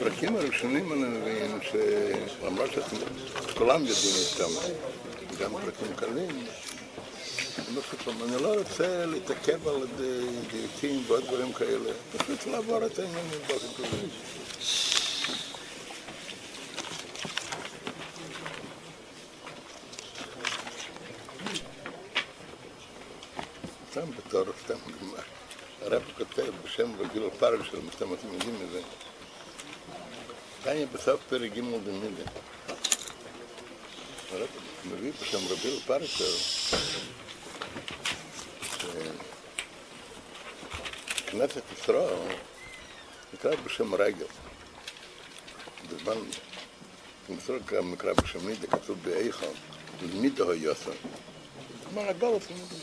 בפרקים הראשונים אני מבין שלמרות שכולם יודעים אותם, גם פרקים קלים, אני לא רוצה להתעכב על דיוקים ועוד דברים כאלה, פשוט לעבור את העניינים באופן כללי. סתם בתור, סתם הרב כותב בשם רגיל פרק שלו, אתם יודעים מזה. תניא בסוף פרק ג'. הרב מביא בשם רגיל פרק שלו, שכנסת ישראל נקרא בשם רגל. בזמן, כנסת ישראל נקרא בשם מידה, כתוב באיכה, מידה היוסר. כלומר, מידה.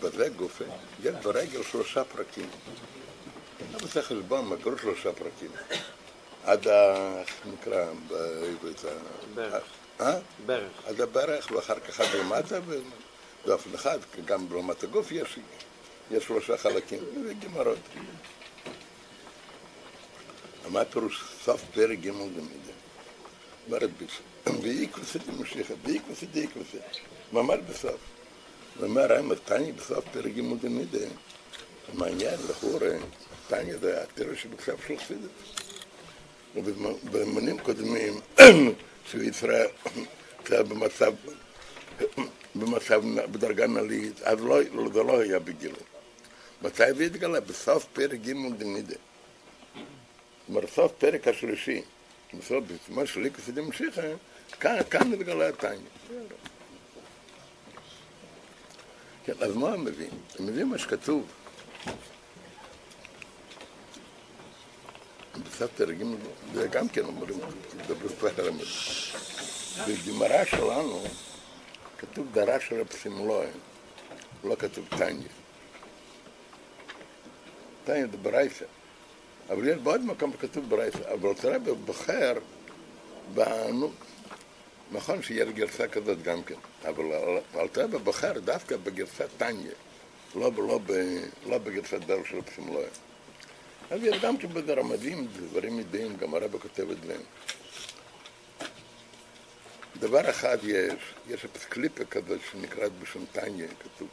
בזה גופה, יש ברגל שלושה פרקים. אני עושה חשבון, מה קורה שלושה פרקים? עד ה... איך נקרא בעברית? ברך. אה? ברך. עד הברך, ואחר כך עד למטה, באופן אחד, גם ברמת הגוף יש, יש שלושה חלקים, זה גמרות. מה פירוש סוף פרק ג' למידה? אומרת, ואיקוסי דמשיכה, ואיקוסי דאיקוסי, ממש בסוף. ואומר, האם תניא בסוף פרק ג' למידה, מעניין, לכאורה, תניא זה התרא שבכתב של חסידות. ובזמנים קודמים, שישראל היה במצב, במצב, בדרגה נעלית, אז לא, זה לא היה בגילוי. מתי זה התגלה? בסוף פרק ג' דמידה. כלומר, סוף פרק השלישי, בסוף, בזמן של ליקוס דמשיכה, כאן, כאן התגלה התניא. כן, אז מה הם מביאים? הם מביאים מה שכתוב. בסוף פרק ג' גם כן אומרים, דברו כבר על המד. בגמרא שלנו כתוב דרש רב סימלוי, לא כתוב טניה. טניה זה ברייסה. אבל יש בעוד מקום שכתוב ברייסה, אבל תראה בבוחר, נכון שיש גרסה כזאת גם כן, אבל אל תראה בבוחר דווקא בגרסת טניה, לא, לא, לא בגרסת דרש רב סימלוי. אז יש גם כן ברמזים דברים ידועים, גם הרב כותב את זה. דבר אחד יש, יש את קליפה כזאת שנקראת בשם טניה, כתוב.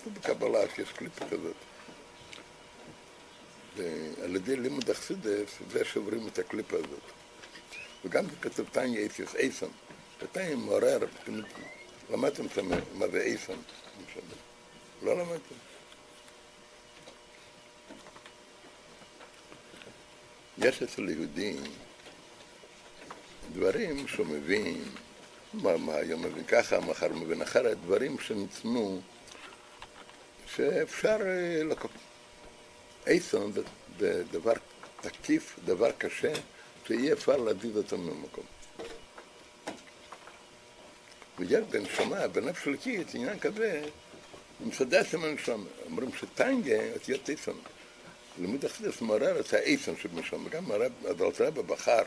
כתוב בקבלה שיש קליפה כזאת. ועל ידי לימוד אכסידס, זה שוברים את הקליפה הזאת. וגם כתוב טניה איסיוס אייסון. וטניה מעורר, למדתם מה זה אייסון? לא למדתם. יש אצל יהודים דברים שהוא מבין, מה, מה היום מבין ככה, מחר מבין אחרת, דברים שנצנו, שאפשר לקחת. אייסון זה דבר תקיף, דבר קשה, שאי אפשר להזיז אותו ממקום. ויש בנשמה, בנפש אלוקית, עניין כזה, מסדס עם הנשמה. אומרים שטנגה, אותיות אייסון. לימוד החסידס מעורר את שבמשום, וגם הרב, הדלת רבא בחר,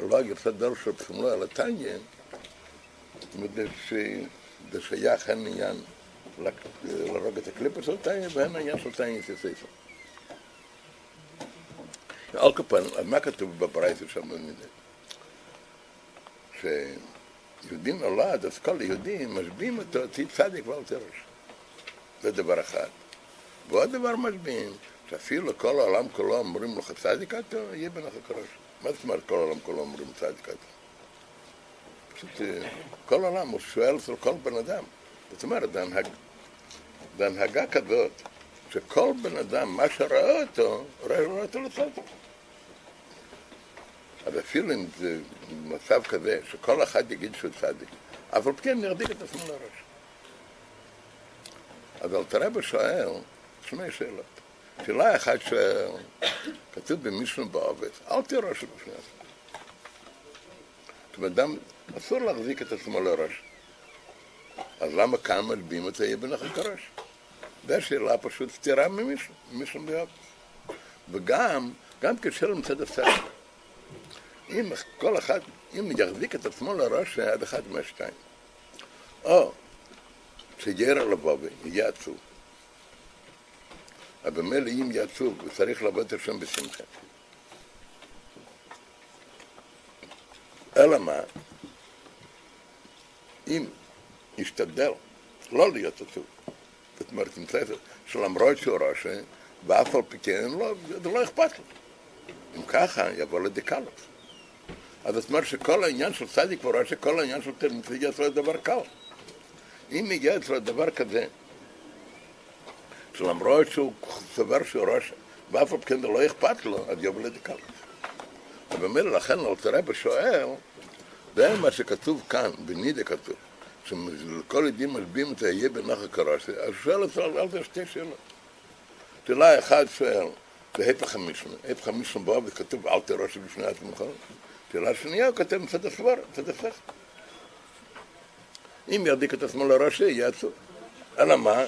לא הגרסת דל של פסמלו על הטניה, זה שייך הן עניין להרוג את הקליפה של טניה, והן העניין של טניה כסייפה. על כפן, מה כתוב בברייתא שם במידה? שיהודי נולד, אז כל היהודים משביעים אותו, תהי צדיק ואל תרש. זה דבר אחד. ועוד דבר משביעים, שאפילו כל העולם כולו אומרים לך צדיק אתה, יהיה בנך הקרש. מה זאת אומרת כל העולם כולו אומרים צדיק אתה? פשוט כל העולם הוא שואל אצל כל בן אדם. זאת אומרת, זה הנהגה כזאת, שכל בן אדם, מה שראה אותו, רואה אותו לצדיק. אז אפילו אם זה מצב כזה, שכל אחד יגיד שהוא צדיק, אבל כן נרדיק את עצמו לראש. אז אל תראה בשואל שני שאלות. שאלה אחת שואל, כתוב במישנו בעובד, אל תהיה ראש בפני עצמו. זאת אומרת, אדם, אסור להחזיק את עצמו לראש. אז למה כאן מלבים את יהיה בנחל כראש? זו שאלה פשוט סתירה ממישהו, ממישהו בעובד. וגם, גם כשאלה מצד השכל. אם כל אחד, אם יחזיק את עצמו לראש, זה עד אחד מהשתיים. או שירא לבוא ויהיה עצוב. אבל מילא אם יצוק, הוא צריך לעבוד את השם בשמחה. אלא מה? אם ישתדל לא להיות עצוב, זאת אומרת, עם ספר, שלמרות שהוא רשע, ואף על פי כן, לא, זה לא אכפת לו. אם ככה, יבוא לדקלות. אז זאת אומרת שכל העניין של צדיק ורשע, כל העניין של תלמיד יהיה אצלו דבר קל. אם יהיה אצלו דבר כזה, שלמרות שהוא סובר שהוא רושם, ואף על פי כן זה לא אכפת לו, אז יבוא לדקלות. ובמילא לכן אלתר שואל, זה מה שכתוב כאן, בנידה כתוב, שלכל עדים משביעים את היהיה בנחל קרשי, אז שואל אצל אלתר שתי שאלות. שאלה אחת שואל, זה הפך המשנה, הפך המשנה בא וכתוב אל תירושי בפני עצמך. שאלה שנייה הוא כותב מצד הסבר, מצד הסך. אם ירדיק את עצמו לראשי, יהיה עצוב. אלא מה?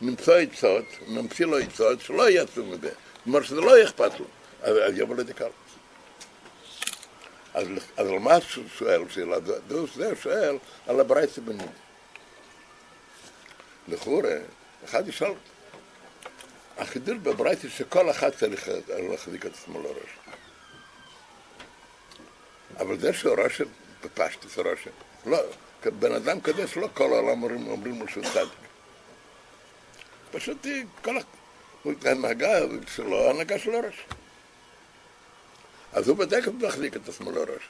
נמצא עצות, נמציא לו עצות, שלא עצוב מזה. כלומר שזה לא אכפת לו, אז יבוא לדקל. אז, אז על מה שואל שאלה? זה שואל על הברייסה בניד. לכאורה, אחד ישאל, החידוש בברייסה שכל אחד צריך להחזיק את עצמו לראש. אבל זה שהראש בפשטוס ראש, לא, בן אדם קדש לא כל העולם אומרים לו שהוא צדיק. פשוט כל ההנהגה שלו, ההנהגה של הראש. אז הוא בדרך כלל מחזיק את עצמו לראש.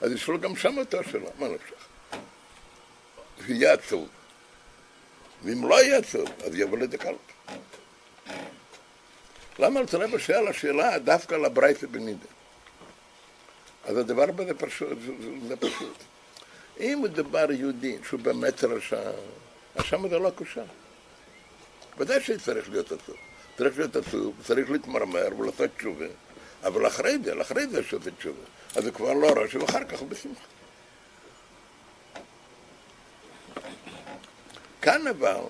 אז יש לו גם שם אותו שלו, מה נפשך? יהיה עצוב. ואם לא יהיה עצוב, אז יבוא לדקלות. למה אתה רואה בשאלה השאלה דווקא לברייתא בנידה? אז הדבר הזה פשוט, זה פשוט. אם דבר יהודי שהוא באמת רשע, אז שם זה לא קושה. ודאי שצריך להיות עצוב. צריך להיות עצוב, צריך להתמרמר ולעשות תשובה. אבל אחרי זה, אחרי זה שעושה תשובה, אז זה כבר לא רשע, ואחר כך הוא בשמחה. כאן אבל,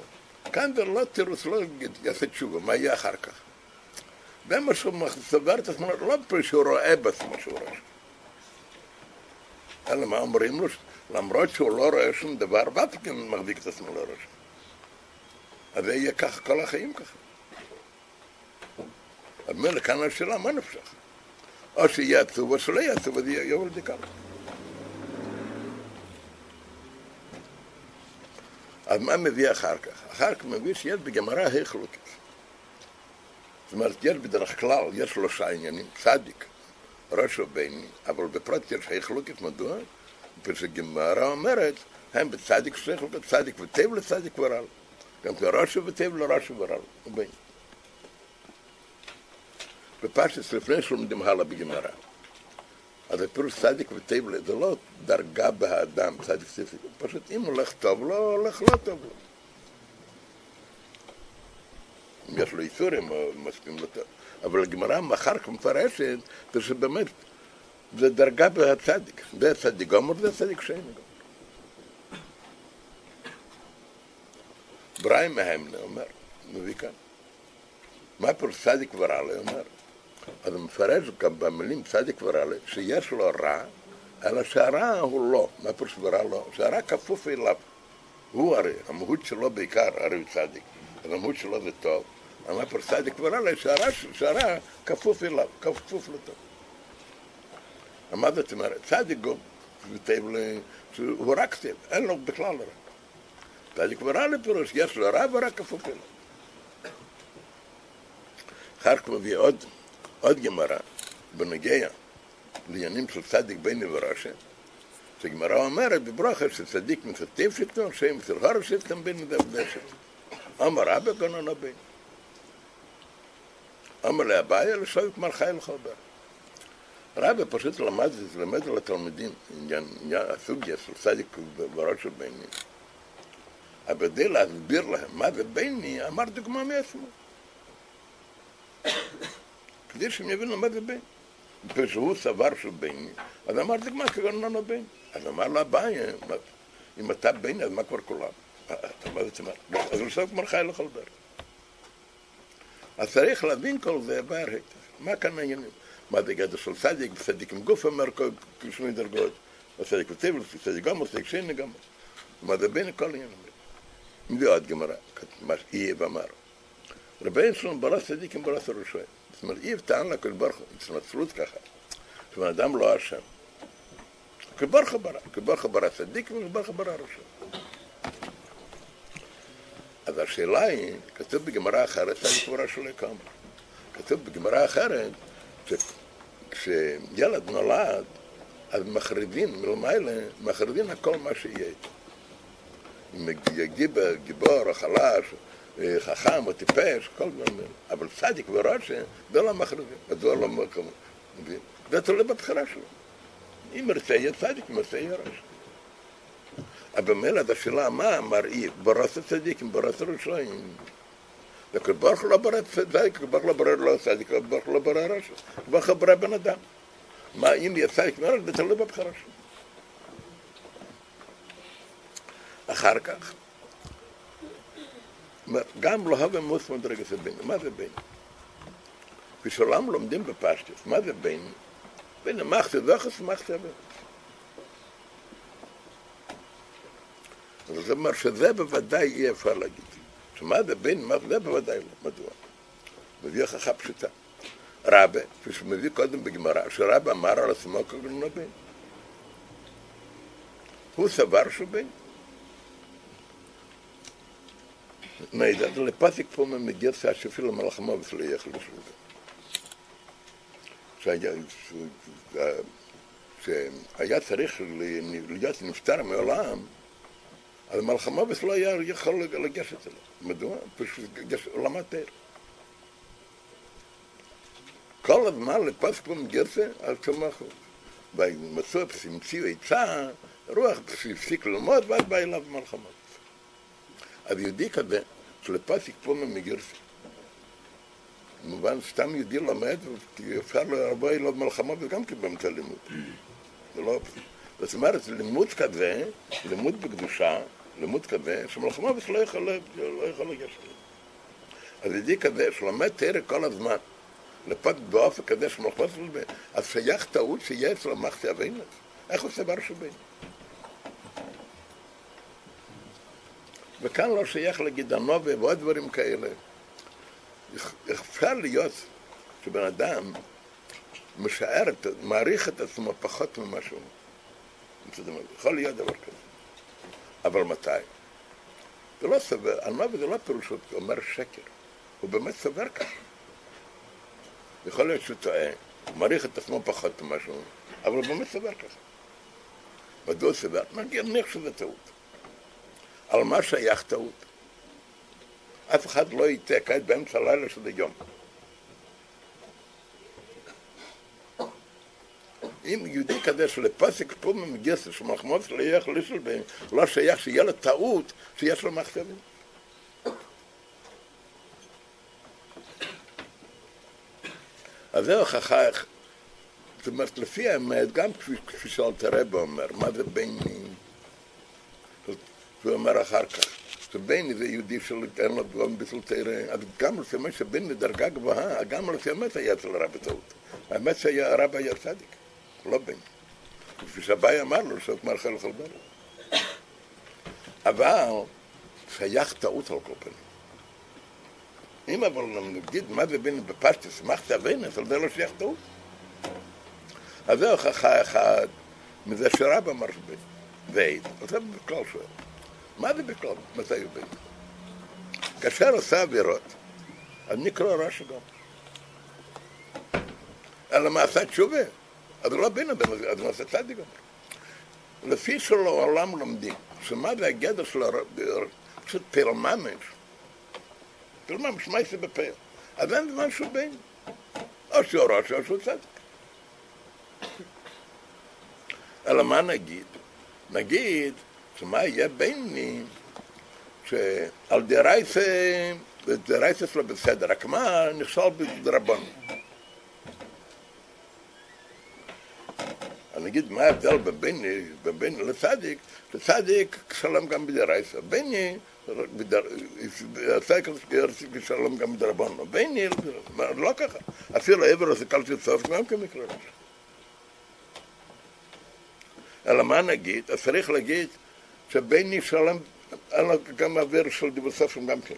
כאן זה לא תירוץ, לא יעשה תשובה, מה יהיה אחר כך? זה מה שהוא סובר את עצמו, לא פה שהוא רואה בעצמו שהוא רשע. אלא מה אומרים לו? למרות שהוא לא רואה שום דבר, ואף כן מחזיק את עצמו לראש. אז זה יהיה ככה כל החיים ככה. אז מילא כאן השאלה, מה נפשך? או שיהיה עצוב או שלא יהיה עצוב, אז יבוא לדיקה. אז מה מביא אחר כך? אחר כך מביא שיש בגמרא החלוקת. זאת אומרת, יש בדרך כלל, יש שלושה עניינים, צדיק, ראש וביני, אבל בפרט יש החלוקת, מדוע? מפני שגמרא אומרת, הם בצדיק שכל, בצדיק וטב לצדיק ורל. גם וטב לראש ורל, וביני. בפשטס לפני שלומדים הלאה בגמרא. אז הפירוש צדיק וטייבל זה לא דרגה באדם, צדיק ספק, פשוט אם הולך טוב לו, הולך לא טוב לו. אם יש לו איסורים, מסכים לו טוב. אבל הגמרא אחר כך מפרשת, זה שבאמת, זה דרגה בהצדיק. זה הצדיק גמור, זה הצדיק שאין גמור. בריים מהמנה אומר, מביא כאן. מה פירוש צדיק ורע? אומר, אז הוא מפרש גם במילים צדיק ורע, שיש לו רע, אלא שהרע הוא לא. מה פירוש ורע לא? שהרע כפוף אליו. הוא הרי, המהות שלו בעיקר, הרי הוא צדיק. אז המהות שלו זה טוב. מה פירוש צדיק ורע? שהרע, שהרע כפוף אליו, כפוף לטוב. מה זאת אומרת? צדיק הוא רק טבע, אין לו בכלל רע. צדיק ורע לפירוש, יש לו ורע כפוף אליו. אחר כך מביא עוד עוד גמרא, בנגיע לעניינים של צדיק ביני ורשע, שגמרא אומרת בברכה שצדיק מצטף שתו, שם אצל הר שפתם ביני דבדשת. אמר רבי גונן הבין. אמר לאביי לשבת מר חי לכל בר. רבי פשוט למד, למד על התלמידים, הסוגיה של צדיק ורשע ביני. אבל כדי להסביר להם מה זה ביני, אמר דוגמה מעצמו. כדי שהם יבינו מה זה בן. כשהוא סבר שהוא בן, אז אמר זה מה כגון לנו בן. אז אמר לה ביי, אם אתה בן, אז מה כבר כולם? אתה מה זה תאמר? אז הוא סוף מרחי לכל דבר. אז צריך להבין כל זה היטב. מה כאן העניינים? מה זה גדר של צדיק, צדיק עם גוף אומר כשמי דרגות, צדיק וטבל, צדיק גם, צדיק שני גם. מה זה בין כל העניינים. מביא עוד גמרא, מה יהיה ואמר. רבי שלום ברא צדיקים ברא סרושוי. זאת אומרת, אי אפשר לקדוש ברוך הוא, התנצלות ככה, שבן אדם לא אשם. כברך ברא, כברך ברא צדיק וכברך ברא רשע. אז השאלה היא, כתוב בגמרא אחרת, צדיק ורשע לא קמה. כתוב בגמרא אחרת, כשילד נולד, אז מחריבים מלמעלה, מחריבים הכל מה שיהיה. אם גיבר, גיבור, או חלש, חכם או טיפש, כל דברים אבל צדיק ורשע, זה לא מחריבים, זה לא מחריבים. זה תלוי בבחירה שלו. אם ירצה יהיה צדיק, אם ירצה יהיה רשע. אבל במילא את השאלה מה מראי, ברס הצדיקים, ברס הרשעים. וכי ברוך לא ברא צדיק, ברוך לא ברא לא צדיק, ברוך לא ברא רשע, ברוך לא ברא בן אדם. מה אם יהיה צדיק מרד, זה תלוי בבחירה שלו. אחר כך, גם לא הווה מוס מדרגת הבין, מה זה בין? כשעולם לומדים בפשטוס, מה זה בין? בין המחתי זוכס ומחתי הבין. זאת אומרת שזה בוודאי אי אפשר להגיד. שמה זה בין, מה זה בוודאי לא, מדוע? מביא הוכחה פשוטה. רבה, כפי שהוא מביא קודם בגמרא, שרבה אמר על עצמו כגון בן. הוא סבר שהוא בן. מידע, זה לפסיק פה ממגרסה שאפילו מלחמה ושלא יחלו של זה. שהיה צריך להיות נפטר מעולם, אז מלחמה ושלא היה יכול לגשת אליו. מדוע? פשוט למד תאר. כל הזמן לפסק במגרסה על צמחו. ומצאו, המציאו עצה, רוח הפסיק ללמוד, ואז בא אליו מלחמה. אז יהודי כזה, שלפסיק פה ממגרסה. כמובן, סתם יהודי לומד, אפשר לבוא אליו מלחמה וגם כן באמצע לימוד. זה לא... זאת אומרת, לימוד כזה, לימוד בקדושה, לימוד כזה, שמלחמה לא יכול לגשת. אז יהודי כזה, שלומד תרא כל הזמן, לפת באופן כזה שמלחמה בכלל, אז שייך טעות שיש לו מחסי אבינו. איך הוא סבר שבין? וכאן לא שייך להגיד הנובה ועוד דברים כאלה. אפשר להיות שבן אדם משער, מעריך את עצמו פחות ממה שהוא. יכול להיות דבר כזה. אבל מתי? זה לא סבר, הנובה זה לא פירושו, הוא אומר שקר. הוא באמת סבר ככה. יכול להיות שהוא טועה, הוא מעריך את עצמו פחות ממה שהוא, אבל הוא באמת סבר ככה. מדוע סבר? נניח שזה טעות. על מה שייך טעות? אף אחד לא יטעה כעת באמצע הלילה של היום. אם יהודי כזה שלפסק פה ממגסר שמחמוד לא יהיה חלישל בהם, לא שייך שיהיה לו טעות שיש לו מחשבים. אז זה הוכחה, זאת אומרת, לפי האמת, גם כפי שאלתרבה אומר, מה זה בין... הוא אומר אחר כך, שבני זה יהודי שאין לו גם ביטול תרא, אז גם מה שבני דרגה גבוהה, גם האמת היה אצל הרבי טעות. האמת שהרבי היה צדיק, לא בני. כפי שהבאי אמר לו, חלק על בני. אבל שייך טעות על כל פנים. אם אבל נגיד מה זה בני בפשטס, מחת אבינס, על זה לא שייך טעות. אז זה הוכחה אחת מזה שרב אמר ועד. אז זה בכלל שואל. מה זה בכלל מתי הוא בן? כאשר עושה עבירות, אז נקרא רשע גם. אלא מעשה תשובה, אז לא בן הבן, אז מעשה צדיק גם. לפי שלו העולם לומדים, שמה זה הגדר של פשוט פר ממש, פר ממש, מה יעשה בפר? אז אין זמן שהוא בן. או שהוא רשע או שהוא צדיק. אלא מה נגיד? נגיד שמה יהיה ביני, שעל דרייסה, דרייסה שלו בסדר, רק מה נכשל בדרבון. אני אגיד מה ההבדל בין ביני, בין ביני לצדיק, לצדיק שלום גם בדרייסה. ביני, הצדיק שלום גם בדרבון. ביני, לא ככה. אפילו עבר הזה קלתי סוף, גם כמקרה. אלא מה נגיד? אז צריך להגיד שבני שלם, לו גם עבר של דיבוסופים גם כן.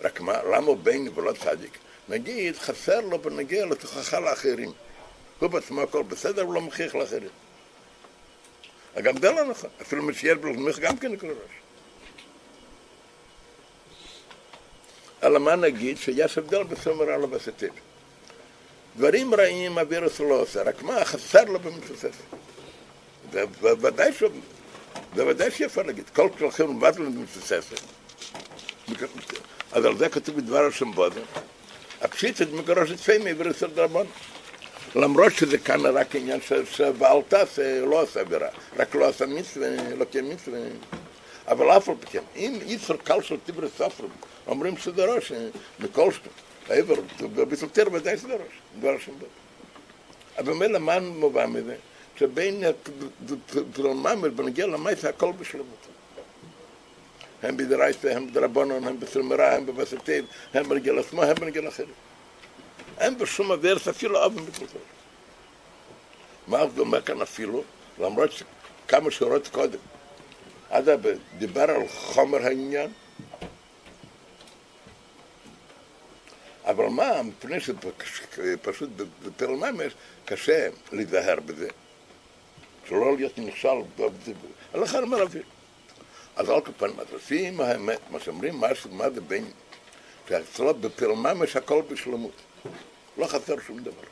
רק מה, למה בני ולא צדיק? נגיד, חסר לו בנגיע לתוכחה לאחרים. הוא בעצמו הכל בסדר, הוא לא מכריח לאחרים. גם זה לא נכון, אפילו מצייר בלחמך גם כן נקרא ראש. אלא מה נגיד שיש הבדל בסומר על הבסטיב. דברים רעים הווירוס לא עושה, רק מה, חסר לו במצוסס. בוודאי ש... בוודאי שאפשר להגיד, כל כלכם לנו במצוסס. אז על זה כתוב בדבר השם בודן. הפשיט את מגרושת פיימי ורסר דרבון. למרות שזה כאן רק עניין שבעלתה לא עשה עבירה, רק לא עשה מצווה, לא כמצווה. אבל אף על פי כן, אם יצר קל של טיברי ספרים, אומרים שזה ראש, מכל העבר, בסופטר ודאי שזה ראש, דבר השם בו. אבל מה מובן מזה? שבין ממש בנגיע למייס הכל בשלמות. הם בדרייסה, הם בדרבנון, הם בסלמרה, הם בבסטיב, הם בנגיע עצמו, הם בנגיע אחרים. אין בשום אברס אפילו אבן בקלטות. מה זה אומר כאן אפילו? למרות שכמה שורות קודם. אדרבה, דיבר על חומר העניין, אבל מה, מפני שפשוט בפרל ממש קשה להיזהר בזה, שלא להיות נכשל אומר אוויר. אז על כפן, אז לפי האמת, מה שאומרים, מה זה בין, שאצלו בפרל ממש הכל בשלמות. לא חסר שום דבר.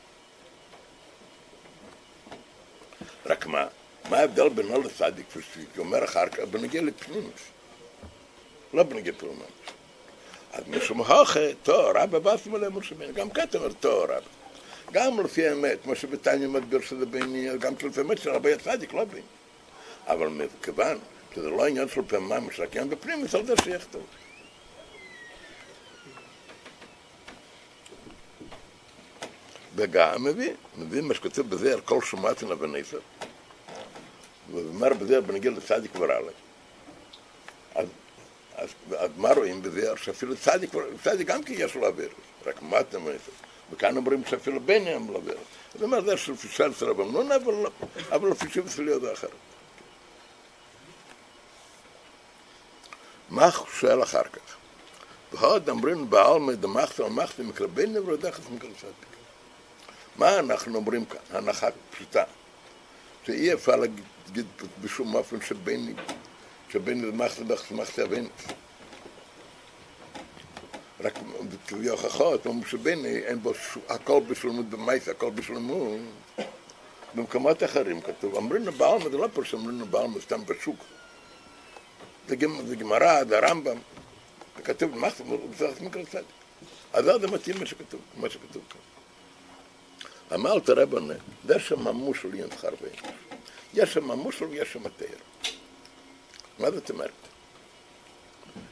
רק מה, מה ההבדל בינו לצדיק, כפי שאומר אחר כך, בנגיע לפנימוס, לא בנגיע פרומנס. אז משום הוכה, תואר רבא באסים עליהם מרשמים, גם כתב אומר תואר רבא. גם לפי האמת, כמו שבתניא מדביר שזה ביני, גם לפי האמת של רבי הצדיק, לא ביני. אבל מכיוון שזה לא עניין של פעם ממש, רק עניין על זה שיכתוב. וגם מביא, מביא מה שכתוב בזה על כל שומעתן עשר. ואומר בזה בנגיע לצדיק ורעלה. אז, אז, אז מה רואים בזה? שאפילו צדיק, צדיק גם כן יש לו אוויר, רק מה אתם אומרים? וכאן אומרים שאפילו בני לא אוויר. זאת אומרת, זה של פישל של רב אמנון, אבל לא פישל של יהודה אחרת. מה שואל אחר כך? ועוד אומרים בעלמא דמחתא ומחתא מקרבני ורדחת מקרב צדיק. מה אנחנו אומרים כאן? הנחה פשוטה. שאי אפשר להגיד בשום אופן שביני, שביני למחת למחת אבינו. רק כלי הוכחות, אומרים שביני אין בו הכל בשלמות במייס, הכל בשלמות. במקומות אחרים כתוב, אמרינו בעלמא, זה לא פרש אמרינו בעלמא סתם בשוק. זה גמרא, זה הרמב"ם, זה כתוב, מה זה מקרא צדיק. אז זה מתאים מה שכתוב, מה שכתוב כאן. אמרת רבנה, זה שם מושל ינתחר בהם. יש שם מושל ויש שם תאר. מה זאת אומרת?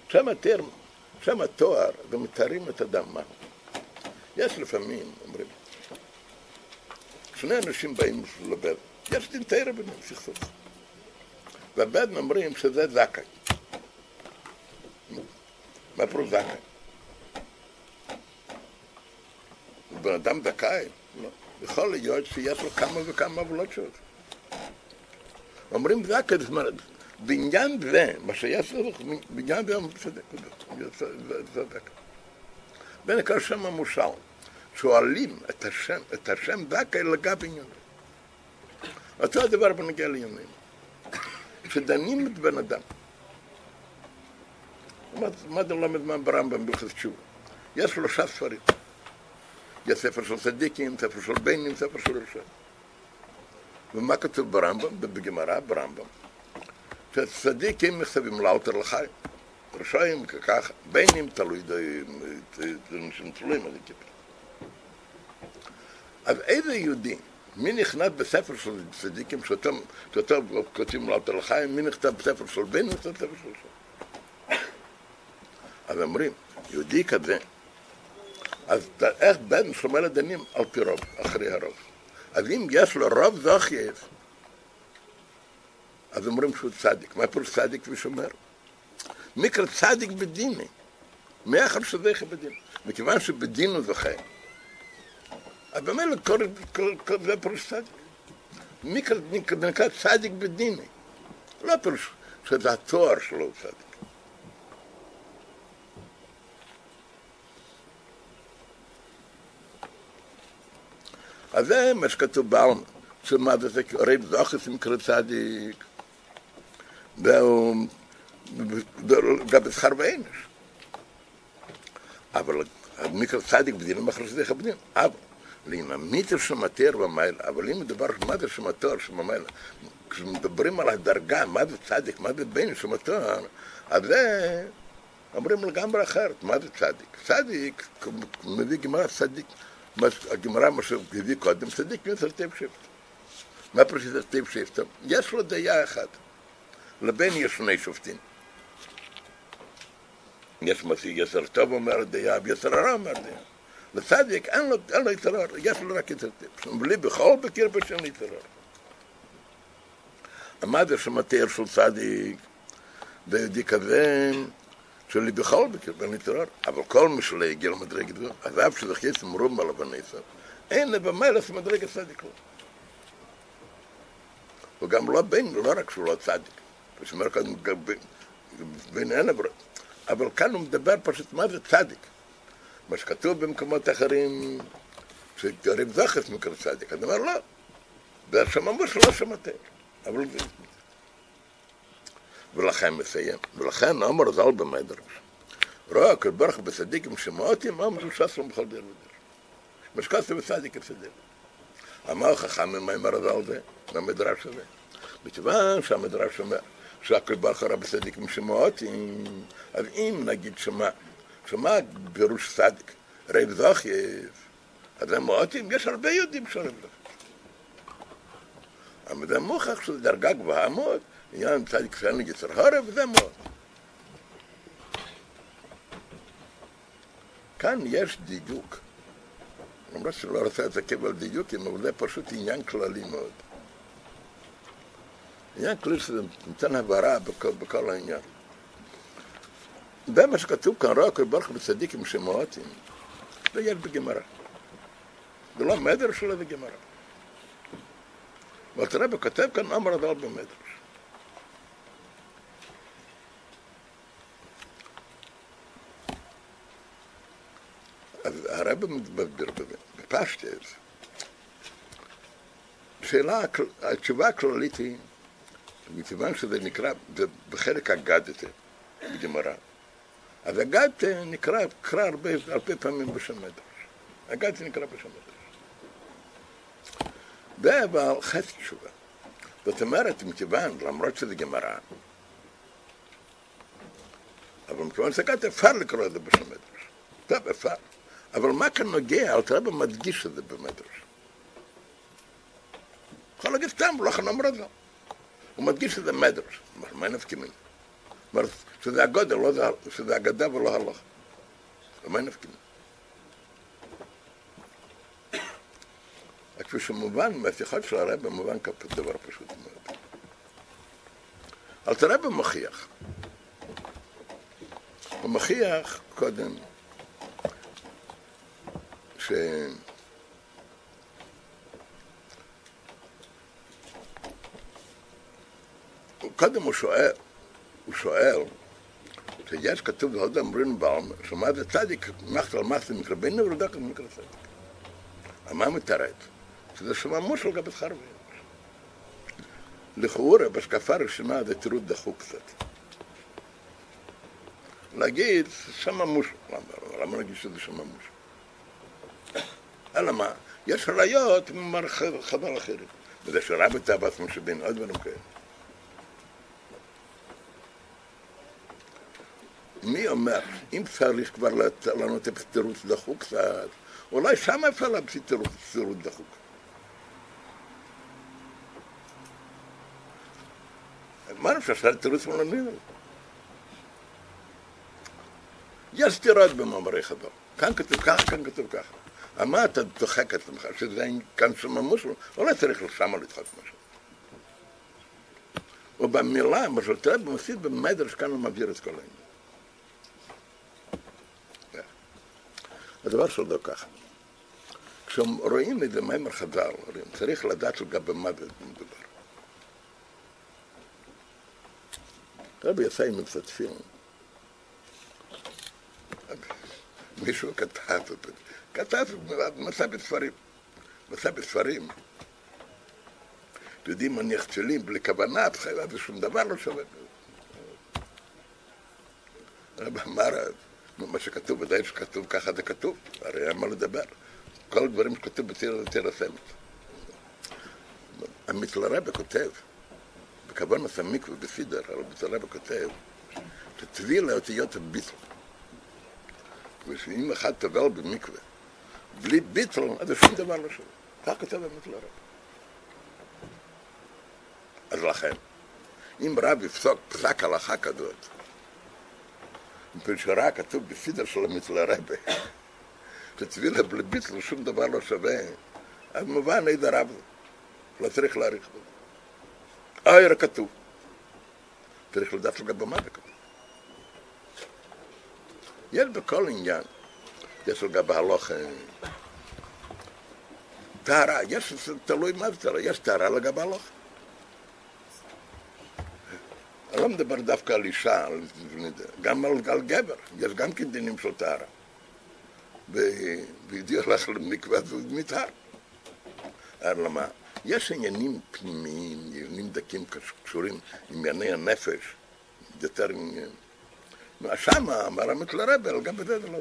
שם התאר, שם התואר, ומתארים את אדם מה יש לפעמים, אומרים, שני אנשים באים לבד, יש דין תאר ביניהם, סכסוך. והבד אומרים שזה זכאי. מה פירוש זכאי? בן אדם זכאי? לא. יכול להיות שיש לו כמה וכמה עוולות שלו. אומרים כזה, זאת אומרת, בעניין זה, מה שיש לו, בעניין זה הוא צודק. ונקרא שם המושל, שואלים את השם, את השם דקה לגבי עניינים. אותו הדבר בנגיע לעניינים. כשדנים את בן אדם, מה זה לומד מה ברמב"ם בלכת תשובה? יש שלושה ספרים. יש ספר של צדיקים, ספר של בנים, ספר של רשעים. ומה כתוב ברמב"ם, בגמרא ברמב"ם? שצדיקים מכתבים לאוטר לחיים, רשעים ככה, בנים תלוי, אנשים תלויים, אז כיפה. אז איזה יהודי, מי נכנס בספר של צדיקים, שאתם כותבים לאוטר לחיים, מי נכתב בספר של בנים, בספר של רשעים? אז אומרים, יהודי כזה, אז איך בן שומר לדנים על פי רוב, אחרי הרוב. אז אם יש לו רוב זוכייב, אז אומרים שהוא צדיק. מה פירוש צדיק ושומר? מקרא צדיק בדיני. מי אחר שזכה בדין? מכיוון שבדין הוא זוכה. אז במילא זה פירוש צדיק. מקרא נקרא צדיק בדיני. לא פירוש שזה התואר שלו צדיק. אז זה מה שכתוב בעלמא, שמה זה, הרי זוכס עם צדיק, גם בשכר ואינש. אבל מיקרו צדיק בדינים אחרי שזה יכבדים. אבל לינמיתר שמתר במיילה, אבל אם מדובר מה זה שמתר שבמיילה, כשמדברים על הדרגה, מה זה צדיק, מה זה בן שמתר, אז זה אומרים לגמרי אחרת, מה זה צדיק? צדיק, מביא גמרא צדיק, הגמרא מה שהביא קודם, צדיק מיוסר טב שבט. מה פשוט טב שבט? יש לו דעה אחת, לבן יש שני שופטים. יש מסיג יסר טוב אומר דעה, ויסר הרע אומר דעה. לצדיק אין לו, אין יצר הרע, יש לו רק יצר טב. בלי בכל בקיר בשם יצר הרע. מה זה שמתאר של צדיק, כזה, שלי בכל בקיר בן יצר אבל כל מי שלא הגיע למדרגת זו, אז אף שזה חייס מרום על הבנסר, אין לבמלך מדרגת צדיק לו. הוא גם לא בן, לא רק שהוא לא צדיק. כאן, בן אין עברת. אבל כאן הוא מדבר פשוט מה זה צדיק. מה שכתוב במקומות אחרים, שרב זכס מקרא צדיק, אני אומר לא, והשם אמרו שלא שמעתם, אבל זה... ולכן מסיים, ולכן אמר ז"ל במדרש, רואה הקדוש ברוך הוא בצדיקים שמעותים, אמרו שסרום בכל דרך ודרך. מה שכתוב בצדיק יפסדר. אמר חכם ממאמר ז"ל זה, במדרש הזה. מכיוון שהמדרש אומר שהקדוש ברוך הוא רבי צדיקים שמעותים, אז אם נגיד שמע, שמע פירוש צדיק, רב זוכייב, אז הם מועטים, יש הרבה יהודים שרב זוכייב. אבל זה מוכח שזו דרגה גבוהה מאוד, עניין צדיק שאין לי יצר הרב, וזה מאוד. כאן יש דיוק. למרות שלא רוצה להתעכב על דיוקים, אבל זה פשוט עניין כללי מאוד. עניין כללי שזה נותן הבהרה בכל, בכל העניין. זה מה שכתוב כאן, רואה כל ברוך בצדיקים שמועטים, זה יש בגמרא. זה לא מדר שלו, זה גמרא. רואה, כותב כאן אמר הדל במדרש. אז הרב מדבר בפשטס, שאלה, התשובה הכללית היא, מכיוון שזה נקרא, זה בחלק אגדתה בגמרא, אז אגדתה נקרא, קרא הרבה, הרבה פעמים בשם מדרש. אגדתה נקרא בשם מדרש. זה אבל חצי תשובה. זאת אומרת, מכיוון, למרות שזה גמרא, אבל מכיוון שזה אגדתה, אפשר לקרוא את זה בשם מדרש. טוב, אפשר. אבל מה כאן נוגע? אלתרבה מדגיש את זה במדרש. יכול להגיד סתם, לא יכול לומר את זה. הוא מדגיש את זה מדרש. מה נפקא ממנו? אומרת, שזה הגודל, לא זה, שזה אגדה ולא הלכה. ומה נפקא ממנו? כפי שמובן מהשיחות של הרב, מובן כדבר פשוט מאוד. אלתרבה מוכיח. הוא מוכיח קודם ש... קודם הוא שואל, הוא שואל, שיש כתוב בהוד אמרים בעלמא, שמה זה צדיק, מחת על מחת מקרא בינו ורדוק על מקרא צדיק. מה מתערב? שזה שממו של גבי ואין. לכאורה, בהשקפה הראשונה זה תירוץ דחוק קצת. להגיד, שממוש, למה להגיד שזה שממוש? אלא מה? יש ראיות מחבר אחרים. וזה שרב את משה בן עוד דברים כאלה. מי אומר, אם צריך כבר לענות את תירוץ דחוק אולי שם אפשר להמציא תירוץ דחוק. מה אפשר לעשות תירוץ מלמדים? יש סתירות במאמרי חז"ל. כאן כתוב ככה, כאן כתוב ככה. מה אתה את עצמך, שזה כאן שם מושלם, אולי צריך לשם לדחוק משהו. ובמילה, מה שאתה מוסיף במדרש, כאן הוא מבהיר את כל העניין. הדבר שלו ככה. כשרואים את זה מימר חז"ל, צריך לדעת לגבי זה מדובר. רבי יצא עם מצטפים. מישהו כתב אותו, כתב, מצא בספרים. מצא בספרים. אתם יודעים, מניח תפילין בלי כוונה, זה שום דבר לא שווה. מה מה שכתוב, ודאי שכתוב, ככה זה כתוב, הרי אין מה לדבר. כל הדברים שכתוב בתיר הסמת. המיתלרבה כותב, בכוון עשה מקווה בסידר, אבל המיתלרבה כותב, שטבילה אותיות הביטל. ושאם אחד טבל במקווה, בלי ביטל, אז זה שום דבר לא שווה. כך כותב המיתלרבה. אז לכן, אם רב יפסוק פסק הלכה כזאת, מפני שרק כתוב בסידר של המיתלרבה, שטבילה בלי ביטל שום דבר לא שווה, אז מובן איזה רב זה. לא צריך להעריך בזה. אויר כתוב. צריך לדעת לגבי מה זה כתוב. יש בכל עניין, יש לגבי הלוך טהרה, יש, תלוי מה זה טהרה, יש טהרה לגבי הלוך. אני לא מדבר דווקא על אישה, גם על, על גבר, יש גם כן דינים של טהרה. והגיע לך למקווה, נטהר. למה? יש עניינים פנימיים, עניינים דקים קשורים עם ענייני הנפש, יותר עניין. שם אמר המתלרבל, גם בזה זה לא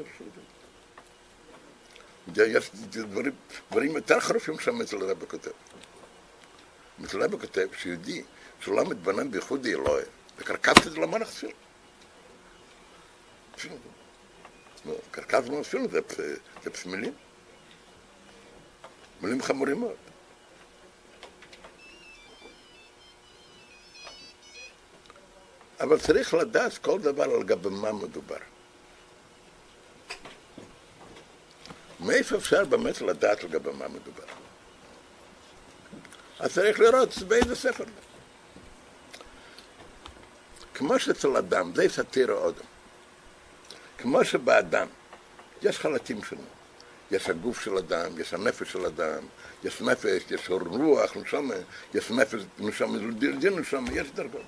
יש דברים, דברים יותר חריפים שהמתלרבל כותב. המתלרבל כותב שיהודי שלא מתבונן בייחוד אלוהי, וקרקס את זה למון החסיר. קרקס לא אפילו זה פסמילים. מילים חמורים מאוד. אבל צריך לדעת כל דבר על גבי מה מדובר. מאיפה אפשר באמת לדעת לגבי מה מדובר? אז צריך לראות באיזה ספר. כמו שאצל אדם, זה סאטירה אודם. כמו שבאדם יש חלקים שלנו. יש הגוף של אדם, יש הנפש של אדם, יש נפש, יש רוח, נשמה, יש נפש, נשמה, דין נשמה, יש דרגות.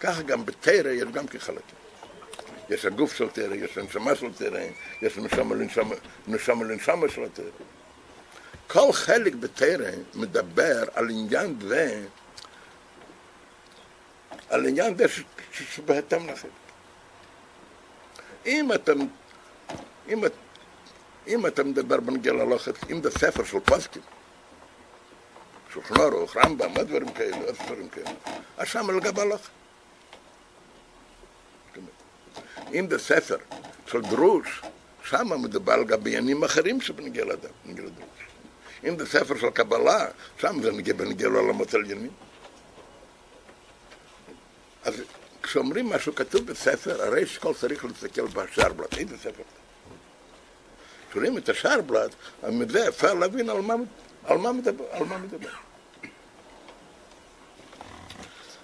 ככה גם בתרא יש גם כחלקים. יש הגוף של תרא, יש הנשמה של תרא, יש נשמה לנשמה, נשמה לנשמה של התרא. כל חלק בתרא מדבר על עניין זה, על עניין זה שבהתאם לכם. אם אתה, אם, אם אתה מדבר בנגיע ללכת, אם זה ספר של פוסקים, שולחן ערוך, רמב"ם, דברים כאלה, עוד דברים כאלה, אז שם לגבי הלכה. אם זה ספר של דרוש, שם מדובר על גבי אחרים שבנגיע לדרוש. אם זה ספר של קבלה, שם זה נגיע בנגיע לעולמות עליונים. אז כשאומרים משהו כתוב בספר, הרי שכל צריך להסתכל בשערבלט, איזה ספר? כשרואים את השערבלט, מזה אפשר להבין על מה, על מה מדבר. על מה מדבר.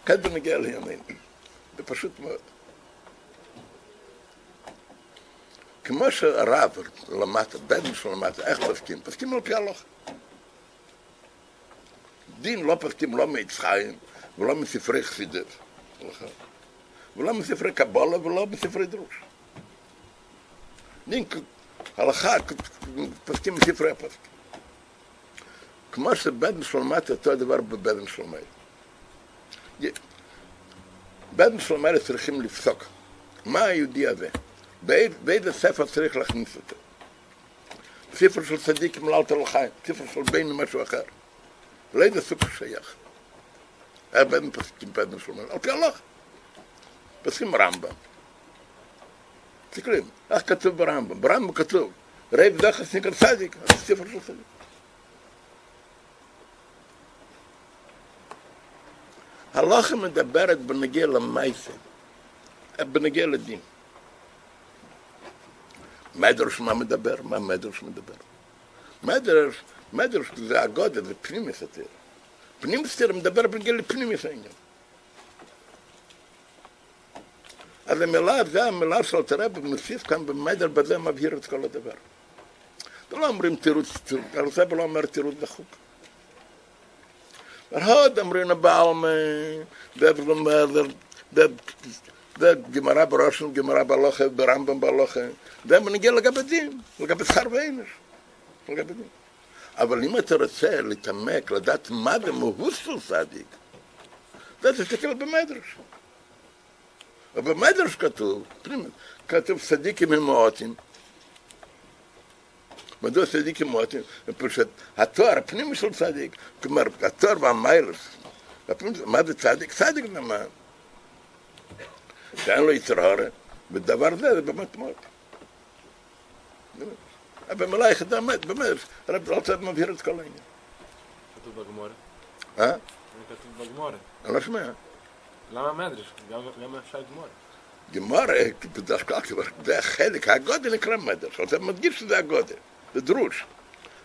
כאן בנגיע לימינו, זה פשוט מאוד. כמו שהרב למד, בן שלו למד, איך פסקים? פסקים על פי הלוך. דין לא פסקים לא מעץ חיים ולא מספרי חסידות, ולא מספרי קבולה ולא מספרי דרוש. דין הלכה פסקים מספרי הפסקים. כמו שבן שלומד אותו דבר בבן שלומד. בן שלומד צריכים לפסוק. מה היהודי הזה? באיזה ספר צריך להכניס אותו? ספר של צדיק עם לאלתר לחיים, ספר של בין משהו אחר. לאיזה סוג שייך? פסקים בין שלומן, על פי הלוך. פסקים רמב"ם. תקרים, איך כתוב ברמב"ם? ברמב"ם כתוב, רב דחס נקרא צדיק, זה ספר של צדיק. הלכה מדברת בנגיע למייסה, בנגיע לדין. מדרש מה מדבר? מה מדרש מדבר? מדרש, מדרש זה הגודל, זה פנימיס התיר. פנימיס התיר מדבר בגיל לפנימיס העניין. אז המילה, זה המילה של תראה מוסיף כאן במדר, בזה מבהיר את כל הדבר. לא אומרים תירוץ, זה לא אומר תירוץ דחוק. ועוד אומרים בעלמא, זה גמרא בראשון, גמרא בהלוכה, ברמב"ם בהלוכה, זה מנגיע לגבי דין, לגבי שכר ואינש, לגבי דין. אבל אם אתה רוצה להתעמק, לדעת מה של צדיק, זה תסתכל במדרש. אבל במדרש כתוב, כתוב צדיקים הם מועטים. מדוע צדיקים מועטים? פשוט התואר הפנימי של צדיק, כלומר התואר והמיילס, מה זה צדיק? צדיק זה מה? שאין לו יצר הורה, ודבר זה זה באמת מאוד. במילה היחידה מת, באמת, הרב רוצה מבהיר את כל העניין. כתוב בגמורה? אה? כתוב בגמורה. אני לא שומע. למה מדרש? גם אפשר גמורה. גמורה, בדרך כלל כבר, זה החלק, הגודל נקרא מדרש, אתה מדגיש שזה הגודל, זה דרוש.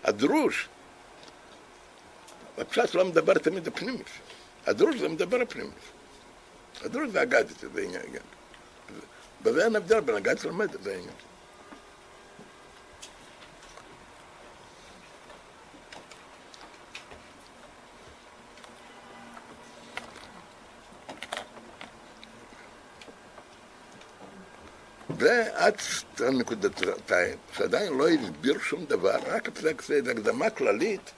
הדרוש, הפשט לא מדבר תמיד הפנימית, הדרוש זה מדבר הפנימית. הדרוש זה הגדת, זה עניין. בזה אין הבדל בין הגדת למדרש, זה העניין. ועד הנקודתיים, שעדיין לא הסביר שום דבר, רק הפסק זה הקדמה כללית,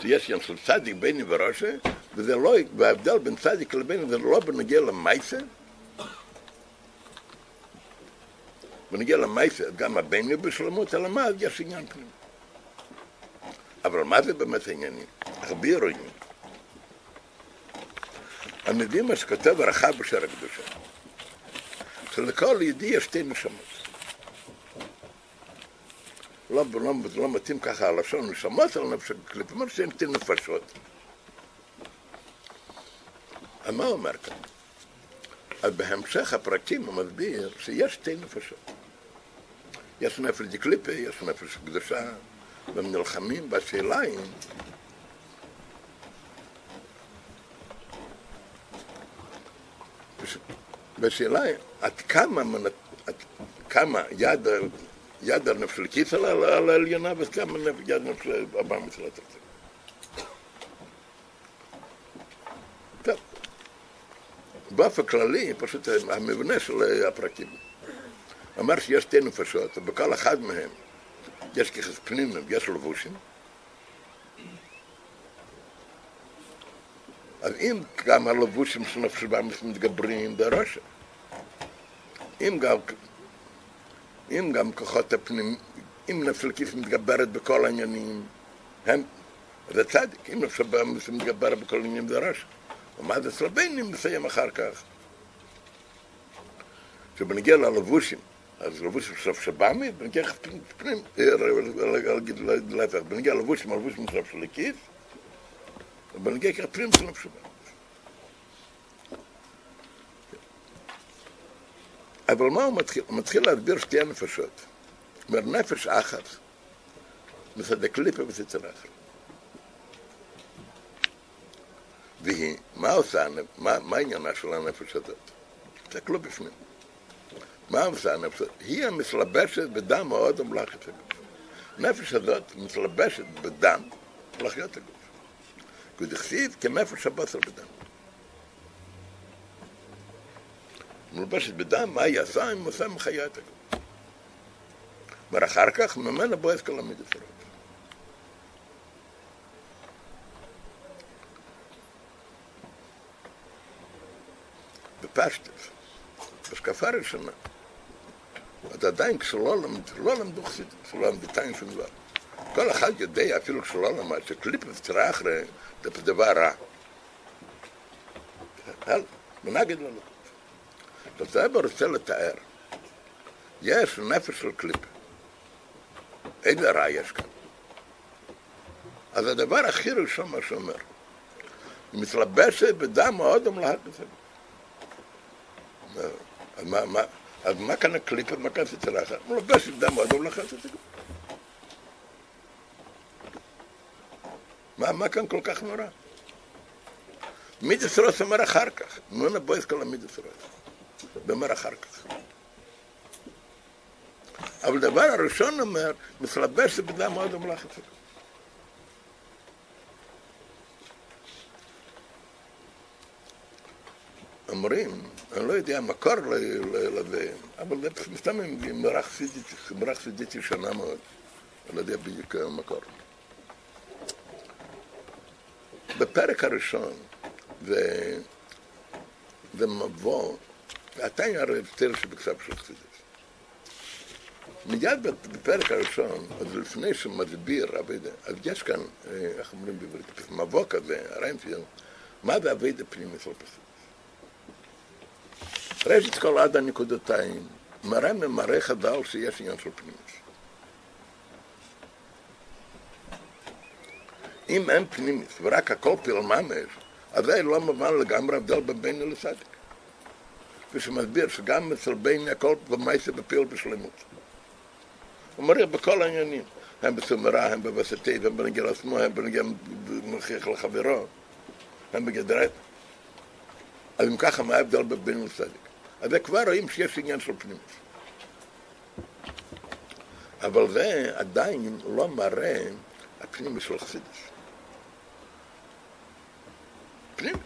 שיש עניין של צדיק ביני וראשה, וזה לא, וההבדל בין צדיק לביני זה לא בנגיע למייסה, בנגיע למייסה, גם הביני בשלמות, אלא מה, יש עניין פנימי. אבל מה זה באמת העניינים? הרבה עניינים. הנביא מה שכותב הרחב בשער הקדושה. שלכל יהודי יש שתי נשמות. לא, לא, לא מתאים ככה הלשון נשמות על נפש הקליפ, אומר שאין שתי נפשות. מה אומר כאן? אז בהמשך הפרקים הוא מסביר שיש שתי נפשות. יש נפש דקליפה, יש נפש קדושה, והם נלחמים, והשאלה היא והשאלה היא, עד כמה, עד כמה יד, יד הנפש הקיס על העליונה וכמה יד הנפש הבא מצלת התקציב. טוב, באופן כללי, פשוט המבנה של הפרקים. אמר שיש שתי נפשות, ובכל אחד מהם יש ככס פנימיים, יש לבושים. אז אם גם הלבושים של נפש הבאמיס מתגברים בראשה, אם גם, אם גם כוחות הפנים, אם נפש הכיס מתגברת בכל העניינים, הם, זה צדיק, אם נפש הבאמיס מתגברת בכל העניינים זה ראשה. ומה זה אצל הבנים נסיים אחר כך. כשבנגיע ללבושים, אז לבושים של נפש הבאמיס, בנגיע פנים, להפך, בנגיע ללבושים, הלבושים של נפש הכיס, ובנגיע כפנים של נפש הבאמיס. אבל מה הוא מתחיל? הוא מתחיל להסביר שתי הנפשות. אומר, נפש אחת, מצד הקליפה ותצרח. והיא, מה עושה, מה, מה עניינה של הנפש הזאת? תסתכלו בפנים. מה עושה הנפש הזאת? היא המתלבשת בדם מאוד ומלאכת הגוף. הנפש הזאת מתלבשת בדם מלאכת הגוף. כנפש הבשר בדם. מלובשת בדם, מה היא עשה? היא עושה מחיה את הגוף. ואחר כך ממנה בועז כל המדפרות. בפשטס, בשקפה ראשונה, עוד עדיין כשלא למד, לא למדו חסידות, שלא למדו טיין שום דבר. כל אחד יודע, אפילו כשלא למד, שקליפ וצטראחרה זה דבר רע. מנגד לנו. בסדר רוצה לתאר. יש נפש של קליפ. איזה רע יש כאן? אז הדבר הכי ראשון מה שאומר, מתלבשת בדם את זה. אז מה, מה, אז מה כאן הקליפ ומה כאן סצלחה? מלבשת בדם מאוד ומלהק את זה. מה, מה כאן כל כך נורא? מידס רוס אומר אחר כך, נו את כל המידס רוס. אומר אחר כך. אבל דבר הראשון אומר, מתלבש בדם מאוד המלאכת שלו. אומרים, אני לא יודע מקור לזה, אבל זה סתם מרח סידיתי שנה מאוד, אני לא יודע בדיוק המקור. בפרק הראשון, זה מבוא, עדיין הרי סטר שבכתב של חסידס. מיד בפרק הראשון, אז לפני שמסביר, אז יש כאן, איך אומרים בעברית, מבוא כזה, ריינפילד, מה זה אבי דה פנימי של חסידס. ראשית כל עד הנקודתיים, מראה ממראה חדל שיש עניין של פנימי. אם אין פנימית ורק הכל פיל ממש, אז זה לא מובן לגמרי הבדל בין בני לצדיק. ושמסביר שגם אצל בני הכל במעשה בפיל בשלמות. הוא מראה בכל העניינים, הם בסומרה, הם בבסטי, הם בנגיע לעצמו, הם בנגיע מוכיח לחברו, הם בגדרת. אז אם ככה, מה ההבדל בין בני לצדיק? אז זה כבר רואים שיש עניין של פנימית. אבל זה עדיין לא מראה הפנימי של חסידס. פנימית.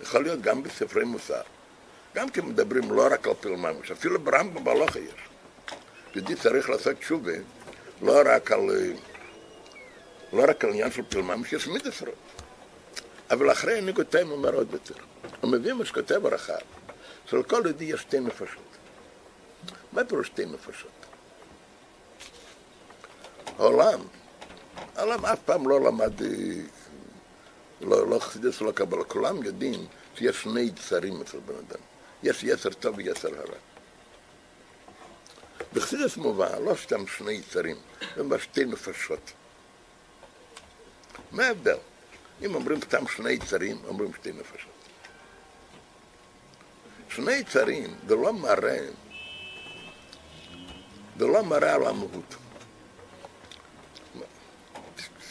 יכול להיות גם בספרי מוסר. גם כי מדברים לא רק על פיל אפילו ברמב"ם בהלכה יש. יהודי צריך לעשות תשובה לא רק על, לא רק על עניין של פיל ממש, יש מידס רוב. אבל אחרי נקודתיים הוא אומר עוד יותר. הוא מביא מה שכותב הרחב, שלכל יהודי יש שתי נפשות. מה פירוש שתי נפשות? העולם, העולם אף פעם לא למד לא, לא חסידס ולא קבלה, כולם יודעים שיש שני יצרים אצל בן אדם. יש יצר טוב ויצר הרע. בחסידס מובא לא סתם שני יצרים, זה שתי נפשות. מה ההבדל? אם אומרים סתם שני יצרים, אומרים שתי נפשות. שני יצרים זה לא מראה, זה לא מראה על המהות.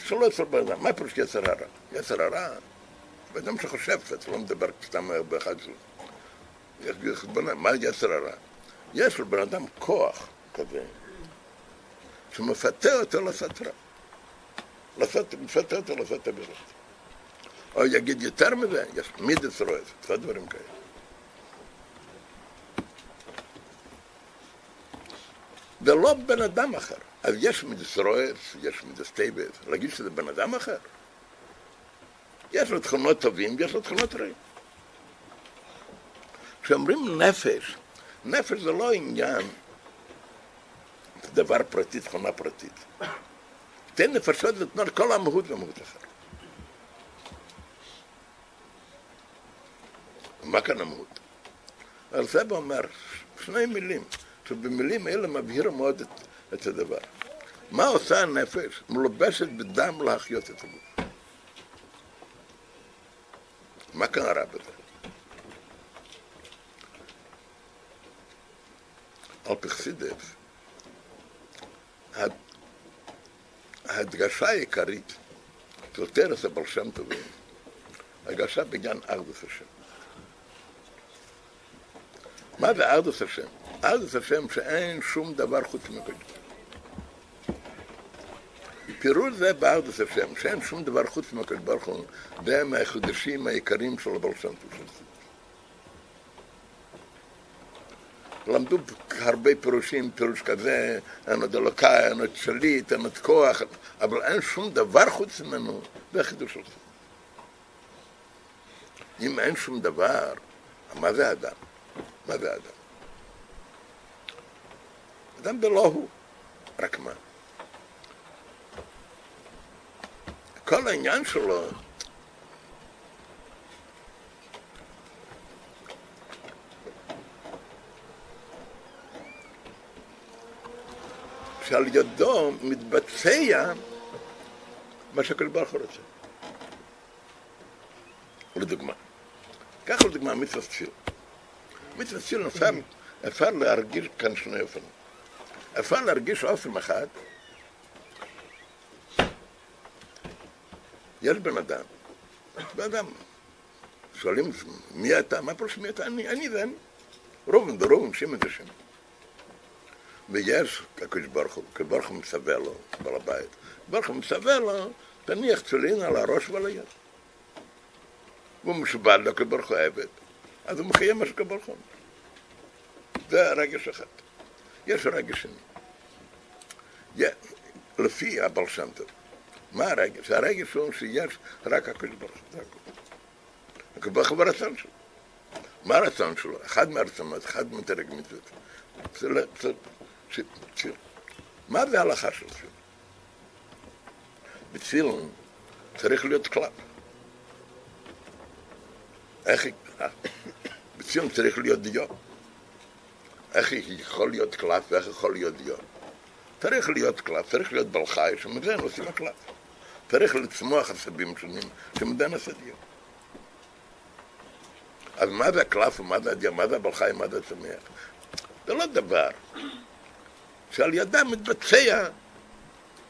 שלא אצל בן אדם, מה פירוש יצר הרע? יצר הרע, בן אדם שחושב קצת, לא מדבר סתם באחד שלו. מה יצר הרע? יש לבן אדם כוח כזה, שמפתה אותו לעשות רע. מפתה אותו לעשות עבירות. או יגיד יותר מזה, יש מידס רועס, כל דברים כאלה. זה לא בן אדם אחר. אז יש מידות רעות, יש מידות טובות, להגיד שזה בן אדם אחר. יש לו תכונות טובים ויש לו תכונות רעים. כשאומרים נפש, נפש זה לא עניין, זה דבר פרטי, תכונה פרטית. שתי נפשות זה תנור כל המהות ומהות אחרת. מה כאן המהות? על זה אומר שני מילים, שבמילים אלה מבהירו מאוד את, את הדבר. מה עושה הנפש? מלובשת בדם להחיות את הגוף. מה קרה בזה? על פחסידף, ההדגשה העיקרית של טרס הבר שם טובים, הדגשה בעניין ארדוס השם. מה זה ארדוס השם? ארדוס השם שאין שום דבר חוץ מקודש. פירוש זה בארדוס השם, שאין שום דבר חוץ מהקדוש ברוך הוא, זה מהחודשים העיקריים של הבר שם טוב. למדו הרבה פירושים, פירוש כזה, אין עוד אלוקאי, אין עוד שליט, אין עוד כוח, אבל אין שום דבר חוץ ממנו, זה החידוש שלך. אם אין שום דבר, מה זה אדם? מה זה אדם? אדם זה לא הוא, רק מה? כל העניין שלו שעל ידו מתבצע מה שהקדוש ברוך הוא רוצה. לדוגמה, קח לדוגמה מצוות תפילה. מצוות תפילה אפשר, אפשר להרגיש כאן שני אופנים. אפשר להרגיש אופן אחד יש בן אדם, בן אדם, שואלים מי אתה, מה פירוש מי אתה? אני, אני זה אני. רובן דרובן, שמעון זה שם. ויש הקדוש ברוך הוא, הקדוש ברוך הוא מצווה לו, בעל הבית. ברוך הוא מצווה לו, תניח תפילין על הראש ועל היד. והוא משובד לו כברוך הוא עבד. אז הוא מקיים מה שכברוך הוא זה הרגש אחד. יש רגש שני. לפי הבעל שם טוב. מה הרגש? הרגש הוא שיש רק הקדוש ברוך הוא. הקדוש ברוך הוא ברצון שלו. מה הרצון שלו? אחד מהרצונות, אחד מדרג מצוות. לא- מה זה ההלכה של תפילין? בתפילין צריך להיות קלף. איך, אה, בתפילין צריך להיות דיו. איך יכול להיות קלף ואיך יכול להיות דיו? צריך להיות קלף, צריך להיות בעל חי, שמזה עושים הקלף. צריך לצמוח עשבים שונים, נעשה דיו. אז מה זה הקלף ומה זה הדיו? מה זה הבעל חי ומה זה הצמח? זה לא דבר שעל ידם מתבצע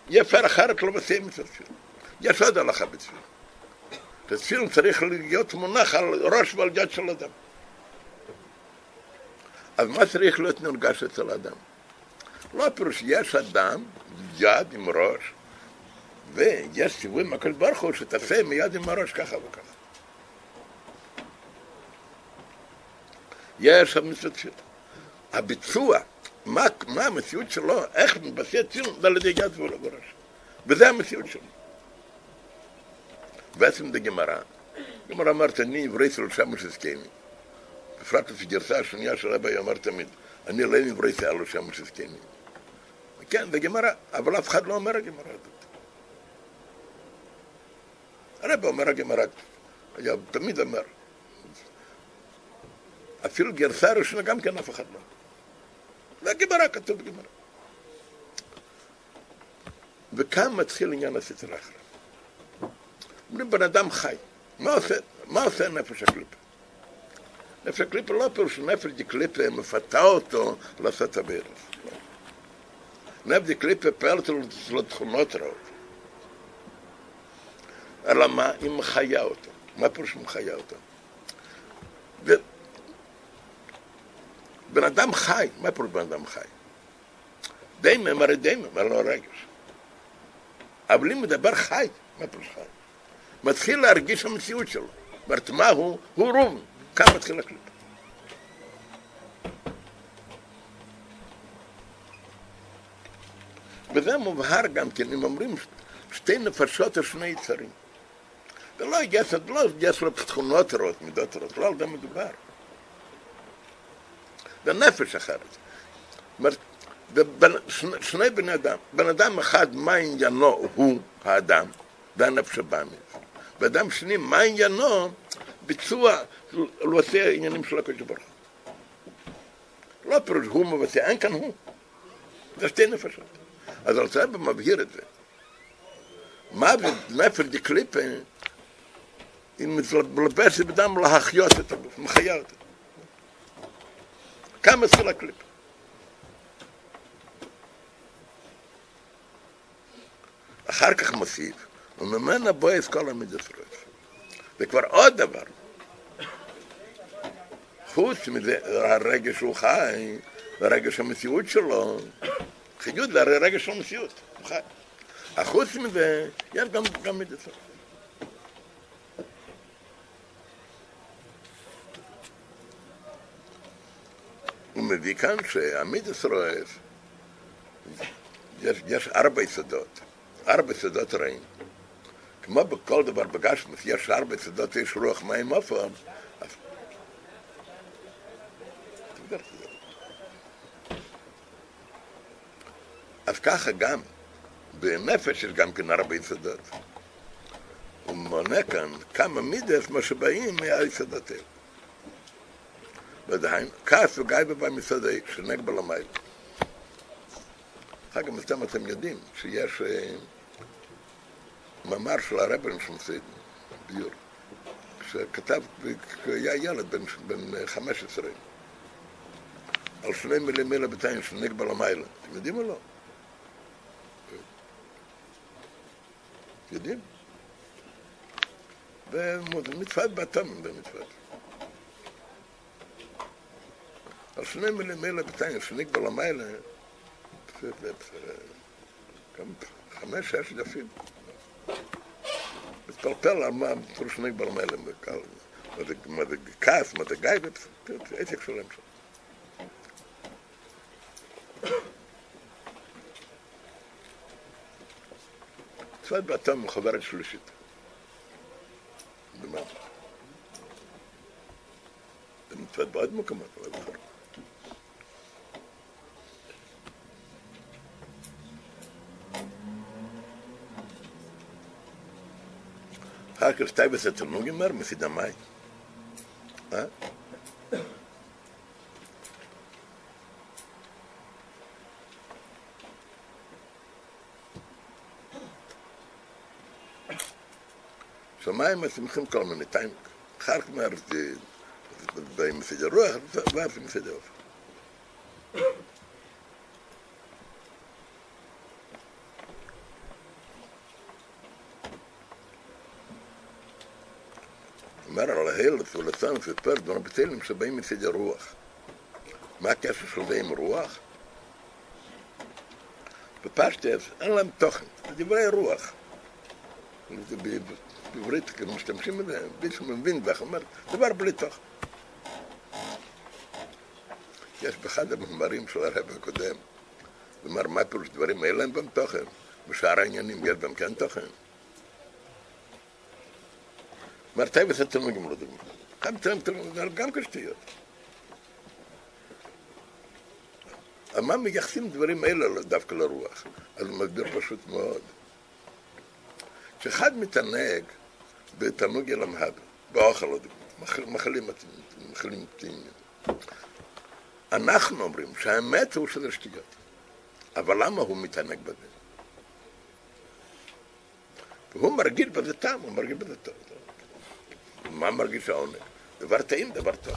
יפר אחרת לא מסיים את התפילין. יש עוד הלכה בתפילין. תפילין צריך להיות מונח על ראש ועל יד של אדם. אז מה צריך להיות נרגש אצל אדם? לא פירוש, יש אדם, יד עם ראש, ויש ציווי מהקדוש ברוך הוא שתעשה מיד עם הראש ככה וככה. יש המצוות שלו. הביצוע, מה, מה המציאות שלו, איך מתבצע ציון, זה על ידי יד ולא בראש. וזה המציאות שלו. בעצם בגמרא, גמרא אמרת, אני עברי שלושה שזקני. בפרט לפי גרסה השנייה של רבי אמר תמיד, אני לא עברי שלושה שזקני. כן, זה גמרא, אבל אף אחד לא אומר הגמרא הזאת. הרב אומר הגמרא, היה תמיד אומר. אפילו גרסה ראשונה גם כן אף אחד לא. זה גמרא, כתוב בגמרא. וכאן מתחיל עניין הסתר אחר. אומרים, בן אדם חי, מה עושה, מה עושה נפש הקליפה? נפש הקליפה לא פירוש נפש הקליפה מפתה אותו לעשות את. לא. נפש הקליפה פועלת לו תכונות רעות. אלא מה? היא מחיה אותו. מה פירוש מחיה אותו? ו... בן אדם חי, מה פירוש בן אדם חי? דיימם הרי דיימם, הרי לא רגש. אבל אם מדבר חי, מה פירוש חי? מתחיל להרגיש המציאות שלו. זאת מה הוא? הוא רוב. כאן מתחיל הקליפ. וזה מובהר גם כן, אם אומרים שתי נפשות או שני יצרים. זה לא יש, לא יש לו תכונות רעות, מידות רעות, לא על זה מדובר. זה נפש אחרת. זאת אומרת, שני בני אדם, בן אדם אחד, מה עניינו הוא האדם, זה הנפש הבא מזה. ואדם שני, מה עניינו? ביצוע, הוא עושה עניינים של הקדוש ברוך הוא. לא פירוש הוא מבצע, אין כאן הוא. זה שתי נפשות. אז הרצאה מבהיר את זה. זה נפש דקליפה? היא מתלבשת בדם להחיות את הגוף, מחיה אותו. כמה מתחיל הקליפ? אחר כך מוסיף, וממנה בועז כל המידות רועף. זה כבר עוד דבר. חוץ מזה, הרגש הוא חי, הרגש המציאות שלו, חיות זה הרי רגש של המציאות, הוא חי. החוץ מזה, יש גם, גם מידות רועף. מביא כאן שהמידס רועף, יש, יש ארבע יסודות, ארבע יסודות רעים. כמו בכל דבר בגשמוס, יש ארבע יסודות, יש רוח מים עופר. אז... אז ככה גם, בנפש יש גם כן ארבע יסודות. הוא מונה כאן כמה מידס, מה שבאים מהיסודות האלה. ודהיינו, כעס וגייבה במסעדי, שנגבה למייל. אחר כך מסתם אתם יודעים שיש אה, מאמר של הרבן שמסיד, ביור, שכתב, היה ילד בן, בן 15, על שני מילים מילה בתיים שנגבה למייל. אתם יודעים או לא? יודעים? במצוות בתום, במצוות. על שני מילים מילה בתיים, שנגבה למיילה, חמש, שש דפים. מתפלפל על מה פירוש נגבה למיילה, מה זה כעס, מה זה גיא, עסק שלם שם. מצוות בתום חוברת שלישית. במה? זאת בעוד מקומות, לא זוכר. Hakel stei bis et nu gemer mit dem mai. Ha? So mai mit dem kim kommen mit tank. Hark mer de. ולסן סיפר דברים בצלם שבאים מסדר רוח. מה הקשר של זה עם רוח? בפשטס אין להם תוכן, זה דברי רוח. בעברית כאילו משתמשים בזה, מישהו מבין ואיך אומר, דבר בלי תוכן. יש באחד המאמרים של הרב הקודם, הוא אמר מה פירוש דברים אין להם בהם תוכן, בשאר העניינים יש בהם כן תוכן. אמר טייבס התלמוד גמרו דוגמא. גם תלמוד, גם כשטויות. מה מייחסים דברים אלה דווקא לרוח? אז הוא מסביר פשוט מאוד. כשאחד מתענג בתענוג ילמהד, באוכל, מחלים מחלים פתיעים. אנחנו אומרים שהאמת הוא שזה שטויות. אבל למה הוא מתענג בזה? והוא מרגיש בזה טעם, הוא מרגיש בזה טוב. מה מרגיש העונג? דבר טעים, דבר טוב.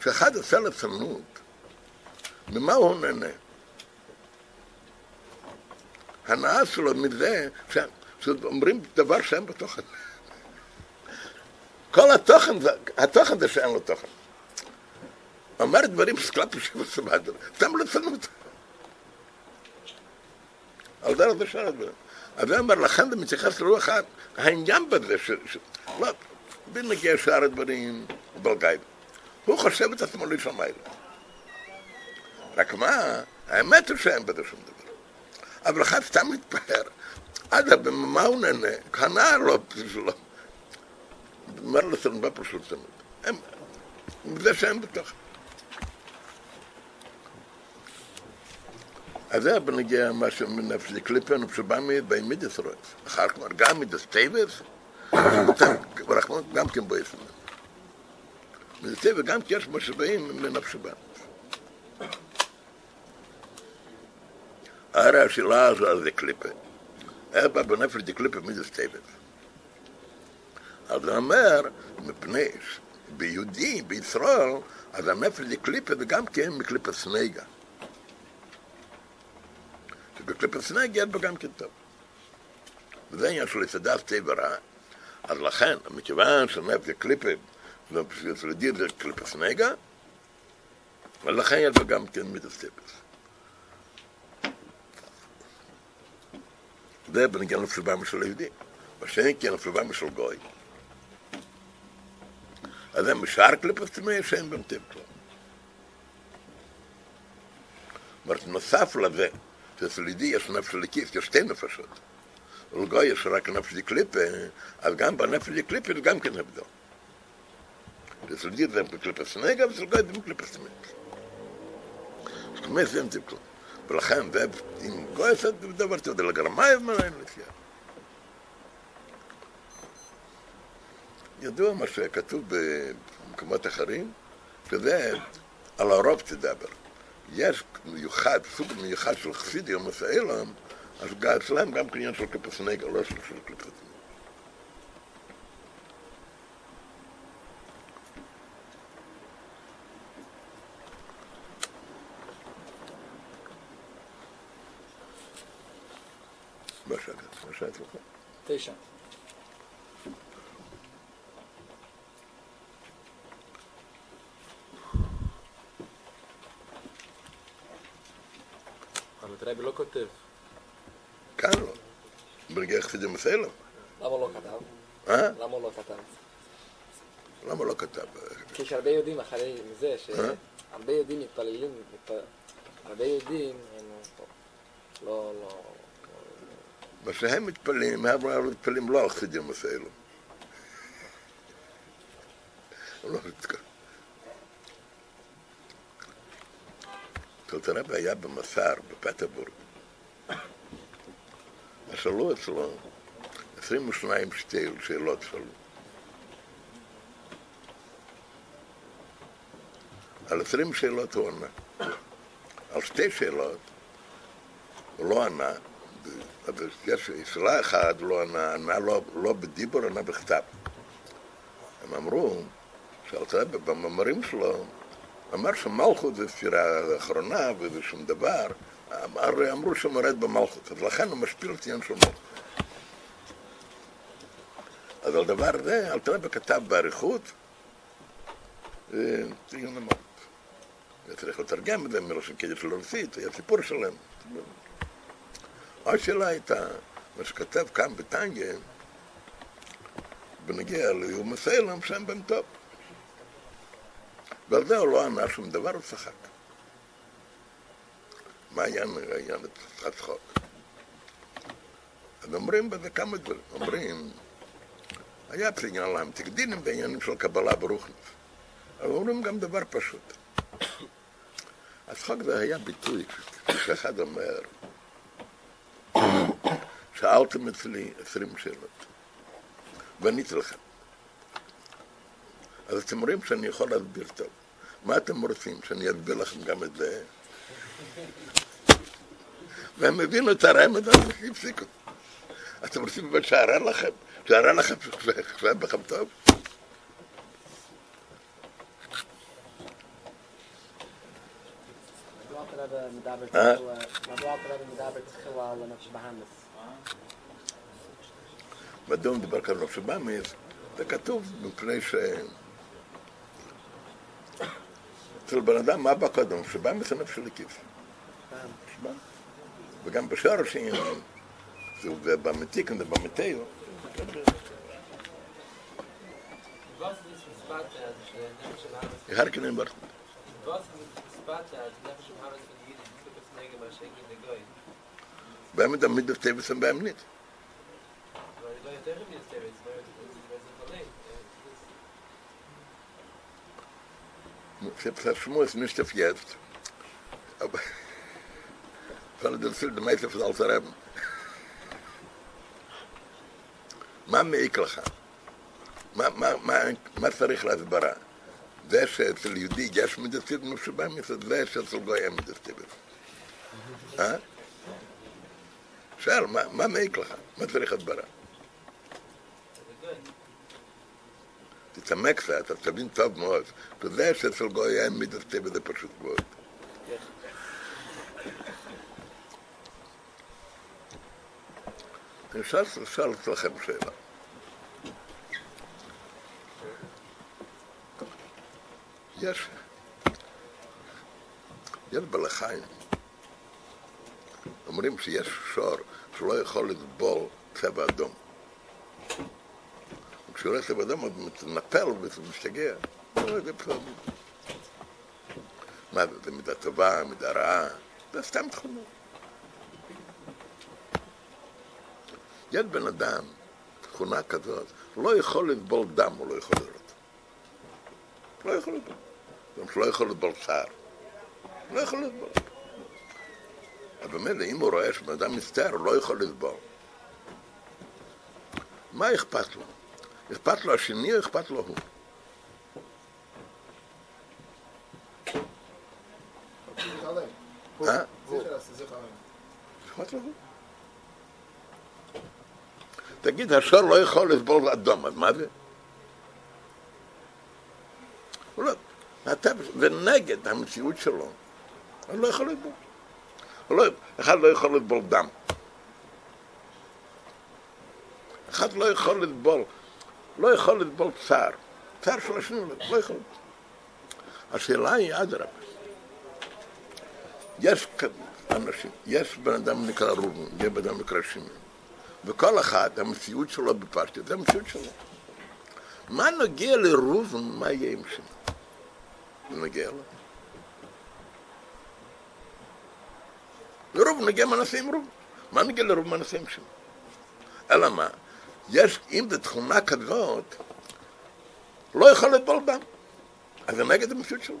כשאחד עושה לצנות, ממה הוא נהנה? הנאה שלו מזה שאומרים דבר שאין בתוכן. כל התוכן, התוכן זה שאין לו תוכן. אומר דברים סקלפי שבסבדר, סתם לצנות. על דרך זה שאר הדברים. אז הוא אומר, לכן זה מתייחס לרוח העניין בזה, ש... ש... לא, בנגיע שאר הדברים, בלגאי. הוא חושב את עצמו האלה. רק מה, האמת היא שאין בזה שום דבר. אבל אחד סתם מתפאר. אגב, במה הוא נהנה? הנאה לא, שלו. אומר לסן בפשוט סנות. זה שאין בתוך. אז זה בנגיע מה שמנפש קליפן שבא מידס רואה. אחר כך גם מידס טייבס, רחמנות גם כן בויס. מידס טייבס גם כי יש משאבים מנפש בא. הרי השאלה הזו זה קליפה. אבא בנפש די קליפה מידס טייבס. אז הוא אומר, מפני ביהודי, בישראל, אז הנפש די קליפה זה גם כן מקליפה סנגה. שבקליפת סנג יש בו גם כן טוב. וזה עניין של טבע רע. אז לכן, מכיוון שנפט זה קליפה, יסודי זה קליפת סנגה, ולכן יש בו גם כן מידס. זה בנגיע לפלבם של יהודי. בשני כן לפלבם של גוי. אז זה משאר קליפת סנגה שאין בהם טבע. זאת אומרת, נוסף לזה, יהודי יש נפש לקיף, יש שתי נפשות. ולגוי יש רק נפש לקליפה, אז גם בנפש לקליפה זה גם כן הבדל. יהודי זה בקליפה סנגה, ואצל גוי זה בקליפה סנגה. זאת אומרת, זה אין כלום. ולכן, זה, גוי עושה דבר טוב, זה לגרמאי ומנהל לפי ידוע מה שכתוב במקומות אחרים, שזה על הרוב תדבר. יש מיוחד, סוג מיוחד של חסידי או מסעילם, אז אצלם גם קניין של קליפס נגר, לא של קליפס נגר. מה שאת, מה. המטרבי לא כותב. כאן לא. ברגע חסידים זה מסייע לו. כתב? אה? למה לא כתב? למה לא כתב? כי יש הרבה יהודים אחרי זה, שהרבה אה? יהודים מתפללים, הרבה יהודים הם לא... לא... לא. מה שהם מתפללים, הם לא מתפללים לא על חסידים בסלם. אתה נתקע. טלטרבה היה במסר, בפטרבורג, שאלו אצלו 22 שתי שאלות שאלו. על 20 שאלות הוא ענה. על שתי שאלות הוא לא ענה, אבל יש שאלה אחת לא ענה, ענה לא, לא בדיבור, ענה בכתב. הם אמרו שאלתרעב במאמרים שלו אמר שמלכות זה ספירה אחרונה וזה שום דבר, אמר, אמרו שמורד במלכות, אז לכן הוא משפיל את עניין של מלכות. אז על דבר זה, אלתרעב כתב באריכות, ציון המלכות. צריך לתרגם את זה מראשון קדש לרוסית, היה סיפור שלם. השאלה הייתה, מה שכתב כאן בטניה, בנגיע לאיום הסלם, שם בן טוב. ועל זה הוא לא ענה שום דבר, הוא צחק. מה העניין, העניין הצחוק? אז אומרים בזה כמה דברים. אומרים, היה אצל עניין להם תקדינים בעניינים של קבלה ברוכניס. אבל אומרים גם דבר פשוט. הצחוק זה היה ביטוי, שאחד אומר, שאלתם אצלי עשרים שאלות, ועניתי לכם. אז אתם רואים שאני יכול להסביר טוב. מה אתם רוצים, שאני אסביר לכם גם את זה? והם הבינו את הרעיון, אז הפסיקו. אתם רוצים באמת שאראה לכם? שאראה לכם שחשב בכם טוב? אה? מדוע מדבר כאן על נפש בהמס? זה כתוב מפני ש... אצל בן אדם, מה בקודם? שבא מסנף של עקיף. שבא. וגם בשאר השעניינים, זה במתיק, זה במתיאו. Ich habe keinen Wort. Wenn man damit auf Tevis und bei ihm nicht. Weil die Leute auch nicht auf Tevis, weil die Leute auch nicht. Das Schmutz nicht auf jetzt. Aber von der Zil der Meister von Altareben. מה מעיק לך? מה, מה, מה, מה צריך להסברה? זה שאצל יהודי יש מדסטיב משובע מצד זה שאצל גוי אין מדסטיב. אה? שאל, מה, מה מעיק לך? מה צריך הסברה? תתעמק קצת, אתה תבין טוב מאוד. אתה יודע שאצל גוי אין מדסטיב זה פשוט מאוד. אני אשאל אצלכם שאלה. יש, יש בלחיים, אומרים שיש שור שלא יכול לסבול צבע אדום. כשהוא צבע אדום הוא מתנפל ומשתגע. לא. מה זה, זה מידה טובה, מידה רעה? זה סתם תכונות. יש בן אדם, תכונה כזאת, לא יכול לסבול דם, הוא לא יכול לראות. לא יכול לסבול. גם שלא יכול לסבול צער. לא יכול לסבול. אבל באמת, אם הוא רואה שבן אדם מצטער, הוא לא יכול לסבול. מה אכפת לו? אכפת לו השני או אכפת לו הוא? אה? אכפת לו הוא? תגיד, השור לא יכול לסבול אדום, אז מה זה? הוא לא, אתה, זה נגד המציאות שלו. הוא לא יכול לסבול. לא, אחד לא יכול לסבול דם. אחד לא יכול לסבול, לא יכול לסבול צער. צער של השני לא יכול. השאלה היא, אדרבה, יש אנשים, יש בן אדם נקרא רובן, יש בן אדם נקרא שמעון. וכל אחד, המציאות שלו בפשטות, זה המציאות שלו. מה נוגע לראובן, מה יהיה עם שמעון? זה נוגע לו. לראובן נוגע מה נעשה עם ראובן. מה נוגע לראובן מה נעשה עם שמעון? אלא מה? יש, אם זו תכונה כזאת, לא יכול לסבול דם. אז זה נגד המציאות שלו.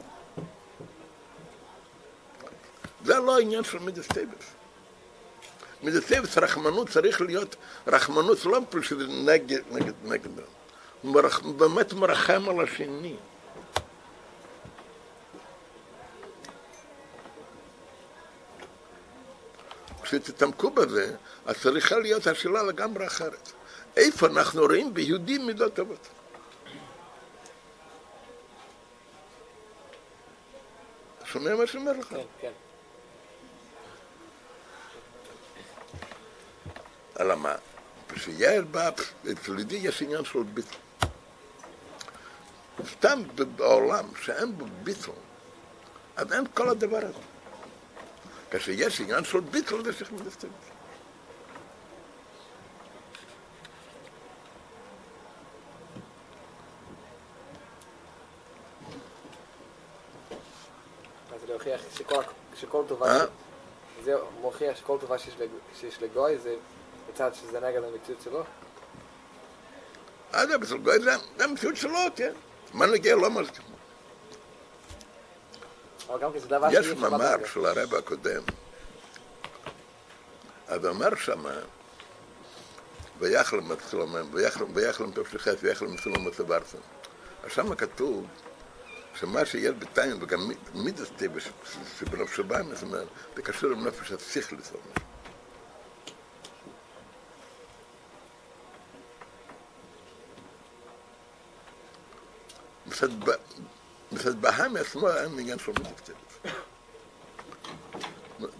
זה לא העניין של מידות טובות. מידות טובות, רחמנות צריך להיות, רחמנות לא מפני שזה נגד, נגד, נגד. הוא באמת מרחם על השני. כשתתעמקו בזה, אז צריכה להיות השאלה לגמרי אחרת. איפה אנחנו רואים ביהודים מידות טובות? שומע מה שאני אומר לך? כן, כן. אלא מה? כשיעל בא, אצל יהודי יש עניין של ביטל. סתם בעולם שאין בו ביטל, אז אין כל הדבר הזה. כשיש עניין של ביטל, זה צריך מלסתם. להוכיח שכל, שכל טובה, אה? זה מוכיח שכל טובה שיש, שיש לגוי זה בצד שזה נגד המציאות שלו. אז זה בסדר, גוי זה המציאות שלו, כן. מה נגיע לא מסכים. כן יש מאמר. של הרב הקודם, אז אמר שמה, ויחלם מצלומם, ויחלם תפשחת, ויחלם מצלום מצברסם. אז שמה כתוב שמה שיש בתיים, וגם מידס טבע שבנפש הבאים, זאת אומרת, זה קשור עם נפש זאת אומרת. מצד ב- מצד בהמי עצמו אין עניין של מידס טבע.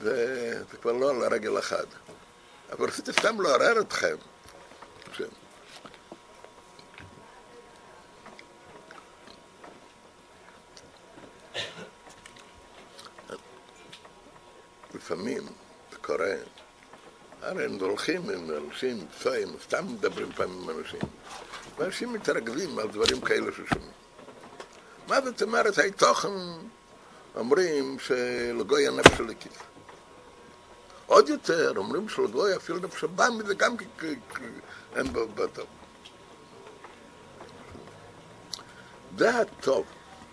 זה, כבר לא על הרגל אחד. אבל רציתי סתם לעורר אתכם. ש... לפעמים זה קורה, הרי הם הולכים עם אנשים, פצועים, סתם מדברים פעמים עם אנשים, ואנשים מתרגלים על דברים כאלה ששומעים. מה זאת אומרת, התוכן אומרים שלגוי הנפש הכיס. עוד יותר, אומרים שלגוי אפילו נפש הבאמי זה גם אין בו בטוב. זה הטוב,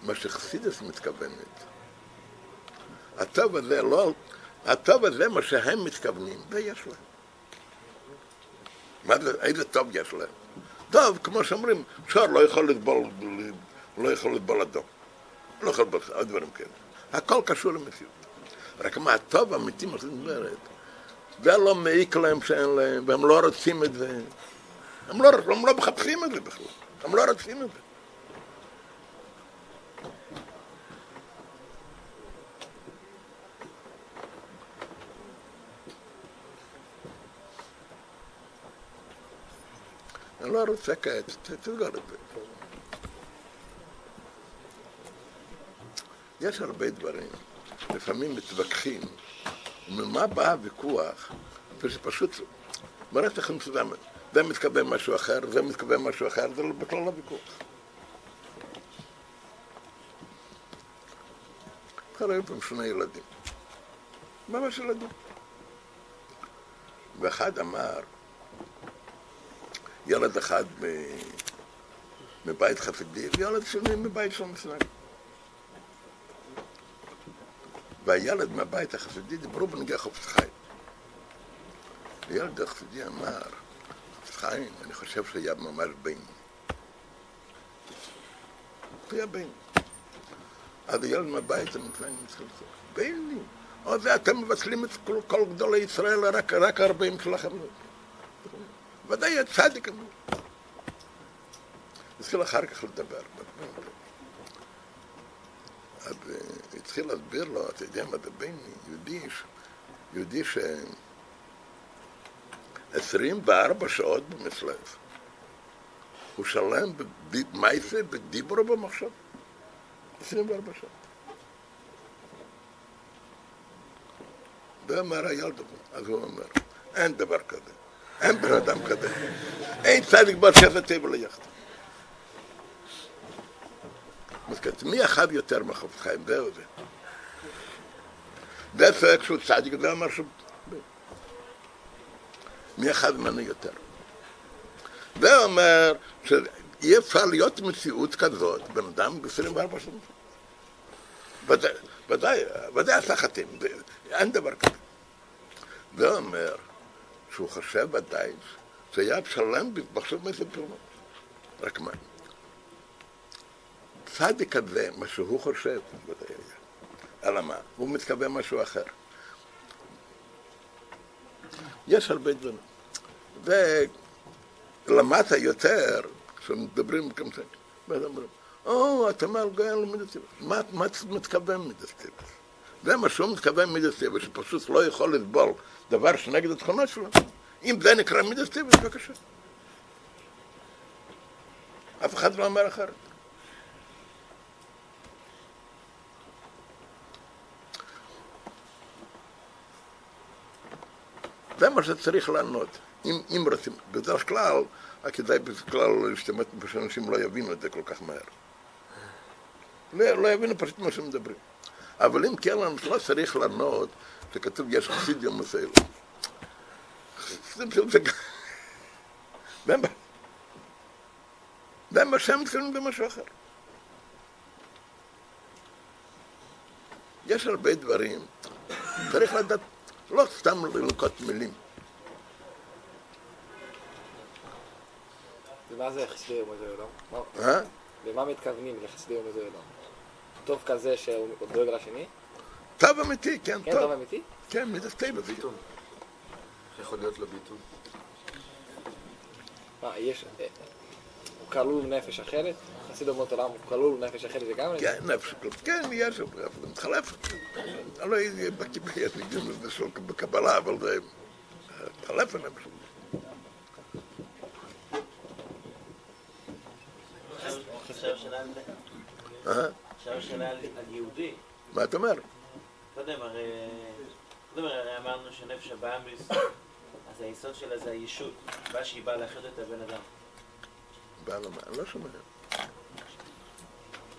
מה שחסידס מתכוונת. הטוב הזה לא, הטוב הזה מה שהם מתכוונים, זה יש להם. איזה טוב יש להם? טוב, כמו שאומרים, שור לא יכול לטבול, לא יכול לטבול אדום. לא יכול לטבול, עוד דברים כאלה. הכל קשור למציאות. רק מה הטוב האמיתי, מה שאת אומרת, זה לא מעיק להם שאין להם, והם לא רוצים את זה. הם לא, הם לא מחפשים את זה בכלל, הם לא רוצים את זה. אני לא רוצה כעת, תסגור את זה. יש הרבה דברים, לפעמים מתווכחים, ממה בא הוויכוח, ושפשוט, מראה לכם זה מתכוון משהו אחר, זה מתכוון משהו אחר, זה בכלל לא ויכוח. בכלל היו פעם שני ילדים, ממש ילדים. ואחד אמר, ילד אחד מבית חסידי וילד שני מבית של מסנג. והילד מהבית החסידי דיברו בנגיע חופש חיים. הילד החסידי אמר, חופש חיים, אני חושב שהיה ממש בין. היה בין. אז הילד מהבית המסנג מתחיל לצעוק, ביני, או זה אתם מבטלים את כל, גדולי ישראל, רק, רק הרבים שלכם. ודאי הצדיק אמרו. התחיל אחר כך לדבר. אז אה, התחיל להסביר לו, אתה יודע מה זה בני, יהודי, יהודי ש... 24 שעות במצלב. הוא שלם במייסה, בדיברו במחשב. 24 שעות. זה אומר הילד, אז הוא אומר, אין דבר כזה. אין בן אדם כזה. אין צדיק בר שבע טבע ליחד. מסכת, מי אחד יותר מחופש חיים? זהו זה. זה צועק שהוא צדיק, זה אומר שהוא... מי אחד ממנו יותר? זה אומר שאי אפשר להיות מציאות כזאת, בן אדם ב-24 שנים. ודאי, ודאי, זה- אין דבר כזה. זה אומר שהוא חושב ודאי שהיה שלם במחשב מאיזה פעולות. רק מה? צדיק הזה, מה שהוא חושב, היה. אלא מה? הוא מתכוון משהו אחר. יש הרבה דברים. ולמטה יותר, כשמדברים כמו זה, ואז אומרים, או, אתה אומר למידס טבעס. מה אתה מתכוון מידס טבעס? זה מה שהוא מתכוון מידס טבעס, שפשוט לא יכול לסבול דבר שנגד התכונות שלו. אם זה נקרא מידס טבעס, בבקשה. אף אחד לא אומר אחרת. זה מה שצריך לענות. אם, אם רוצים, בדרך כלל, כדאי בכלל להשתמש במה שאנשים לא יבינו את זה כל כך מהר. לא, לא יבינו פשוט מה שמדברים. אבל אם כן, אנחנו לא צריך לענות, שכתוב יש חסידיום מסוים. והם בשם מתכוונים במשהו אחר. יש הרבה דברים, צריך לדעת, לא סתם לנקוט מילים. ומה זה חסדי יום הזה עולם? מה- אה? למה מתכוונים לחסדי יום הזה עולם? טוב כזה שהוא דואג לשני? טוב אמיתי, כן, כן, טוב טוב. אמיתי? כן, מידס טבע זה. איך יכול להיות לו ביטוי? מה, יש... אה, הוא כלול נפש אחרת? חסיד אומות עולם הוא כלול נפש אחרת לגמרי? כן, נפש, כן, יש, אבל זה מתחלף. אני לא הייתי בקיא של בקבלה, אבל זה מתחלף הנפש. אה? עכשיו שאלה על יהודי. מה אתה אומר? קודם הרי... אמרנו שנפש הבאמיס, אז היסוד שלה זה הישות. מה שהיא באה לאחד את הבן אדם. המה, אני לא שומע.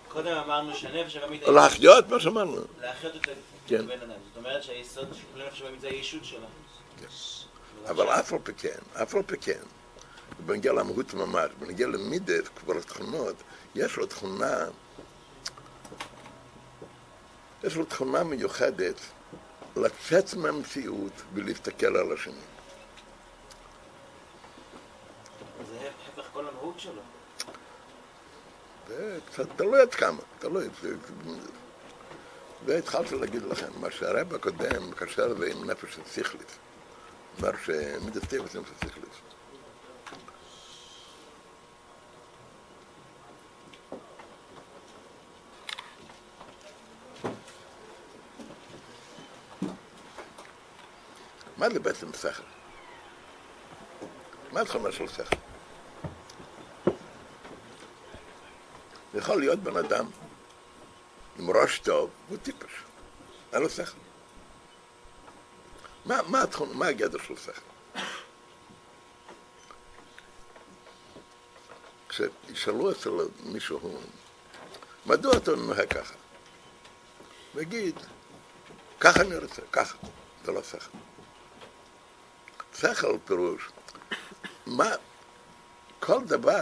קודם אמרנו שהנפש הבאמית... להחיות, מה שאמרנו. לאחד את כן. הבן אדם. זאת אומרת שהיסוד של הנפש הבאמית זה הישות שלה. אבל אף על פי כן, אף על פי כן, בנגיע למהות ממש, בנגיע למידס, כבר התכונות, יש לו תכונה, יש לו תכונה מיוחדת לצאת מהמציאות ולהסתכל על השני. זה הפך כל המהות שלו. זה קצת תלוי עד כמה, תלוי. והתחלתי להגיד לכם, מה שהרב הקודם מקשר את זה עם נפש השכלית. אמר שמידס טבע זה נפש השכלית. מה זה בעצם שכל? מה התכונה של שכל? יכול להיות בן אדם עם ראש טוב, הוא טיפש, אין לו שכל. מה, מה התכונה, מה הגדר של שכל? כשישאלו אצל מישהו, מדוע אתה נוהג ככה? נגיד, ככה אני רוצה, ככה, זה לא שכל. שכל פירוש, מה, כל דבר,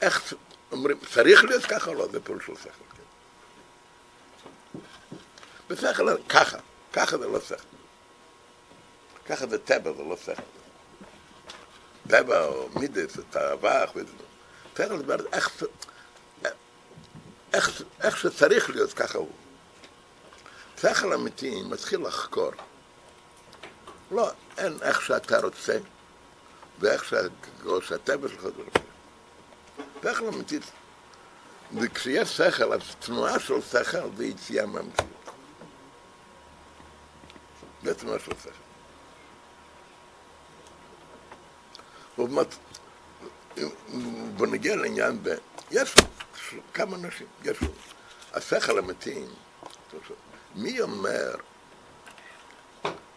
איך אומרים, צריך להיות ככה או לא, זה פירוש של שכל. כן. בשכל, ככה, ככה זה לא שכל. ככה זה טבע, זה לא שכל. טבע או מידס, או וזה. שכל זה איך, איך, איך שצריך להיות, ככה הוא. שכל אמיתי מתחיל לחקור. לא, אין איך שאתה רוצה, ואיך שהטבע שלך רוצה. שכל אמיתי. וכשיש שכל, אז תנועה של שכל זה יציאה מהמציאות. זה תנועה של שכל. ובאמת, בוא נגיע לעניין ב... יש כמה אנשים, יש השכל אמיתי, מי אומר,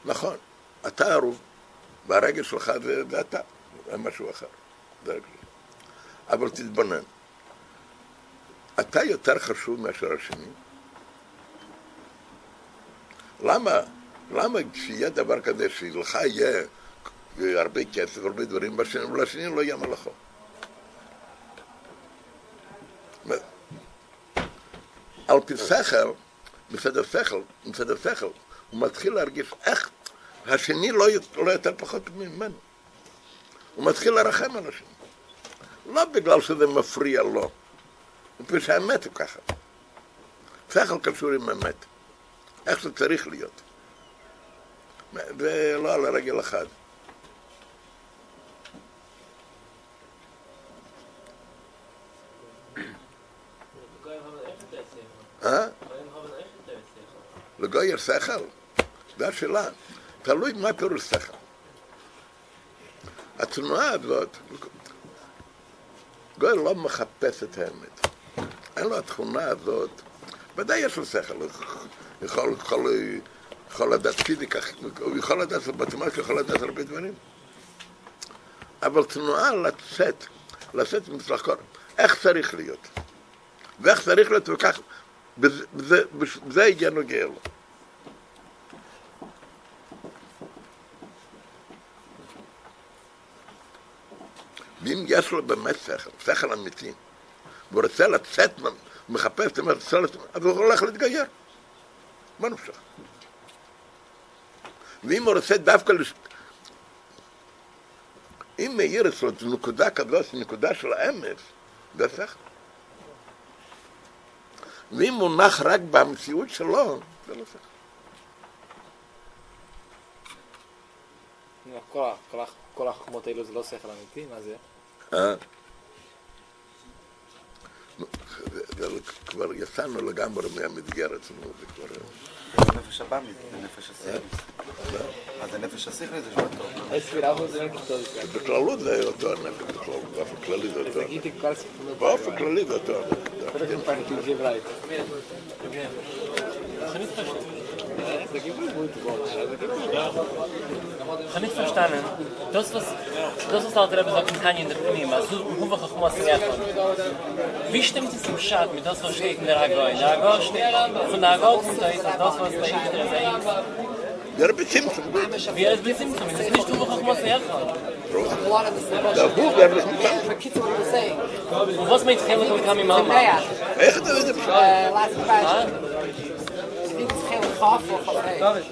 נכון, אתה ערוב, והרגל שלך זה, זה אתה, זה משהו אחר, זה. אבל תתבונן, אתה יותר חשוב מאשר השני? למה, למה כשיהיה דבר כזה שלך יהיה הרבה כסף, הרבה דברים, בשני- ולשני לא יהיה מלאכו? על פי שכל, מצד השכל, מצד השכל, הוא מתחיל להרגיש איך השני לא, לא יותר פחות ממנו. הוא מתחיל לרחם על השני. לא בגלל שזה מפריע לו, מפני שהאמת הוא ככה. שכל קשור עם אמת. איך זה צריך להיות. ולא על הרגל אחד. אה? לגוי יש שכל? זו השאלה. תלוי מה פירוש שכל. התנועה הזאת, גוי לא מחפש את האמת. אין לו התכונה הזאת, ודאי יש לו שכל, יכול, יכול, יכול לדעת פיזיקה, הוא יכול לדעת מתמטיקה, יכול לדעת הרבה דברים. אבל תנועה לצאת, לצאת מצלחקות, איך צריך להיות? ואיך צריך להיות וכך, בזה, בזה, בזה יהיה נוגע לו. ואם יש לו באמת שכל, שכל אמיתי, והוא רוצה לצאת, מה- מחפש, זאת אומרת, אז הוא הולך להתגייר. מה נפשך? ואם הוא רוצה דווקא, לש... אם מאיר אצלו את נקודה כזאת, נקודה של האמץ, זה שכל. ואם הוא נח רק במציאות שלו, זה לא שכל. כל ה- כל ה- כל החוכמות האלו זה לא שכל אמיתי? מה זה? אה? כבר יצאנו לגמרי מהמסגרת, נו, זה כבר... זה נפש הבאמית, זה נפש השכלית. אז זה נפש השכלית, זה שבט טוב. Es wir auch so nicht so. בכללות זה אותו הנפש, באופן כללי זה אותו הנפש. באופן כללי זה אותו הנפש. Ich habe nicht verstanden. Das, was, das, was der Alter Rebbe sagt, kann ich in der Pnima, so hoeveel Chachmas in Echon. Wie stimmt es im Schad mit das, was steht in der Agoi? Der Agoi steht, von der Agoi kommt da ist das, was da hinter ist, Der Bezimmung, gut. wie er es mit Simpson, das ist nicht hoeveel Chachmas in Echon. Der Buch, der ist nicht Und was mit Chelik und Kami Mama? Echt, das ist Kaffee auf der Hey. Darf ich?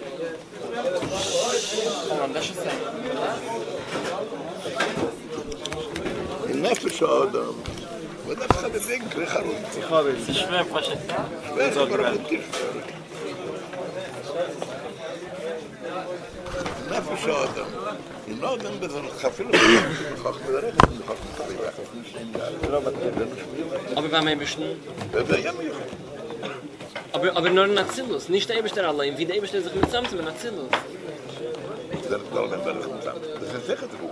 Komm an, das ist ein. Nefesh Adam. Wat heb je dat denk, Richard? Ik ga weer. Schwer, pas Nefesh Adam. Die Nogen bezig, ik ga veel aber, aber nur in Azilus, nicht der Eberster allein, wie der Eberster sich mit Samson in Azilus. זה לא גם דרך מצב. זה זכת רוח.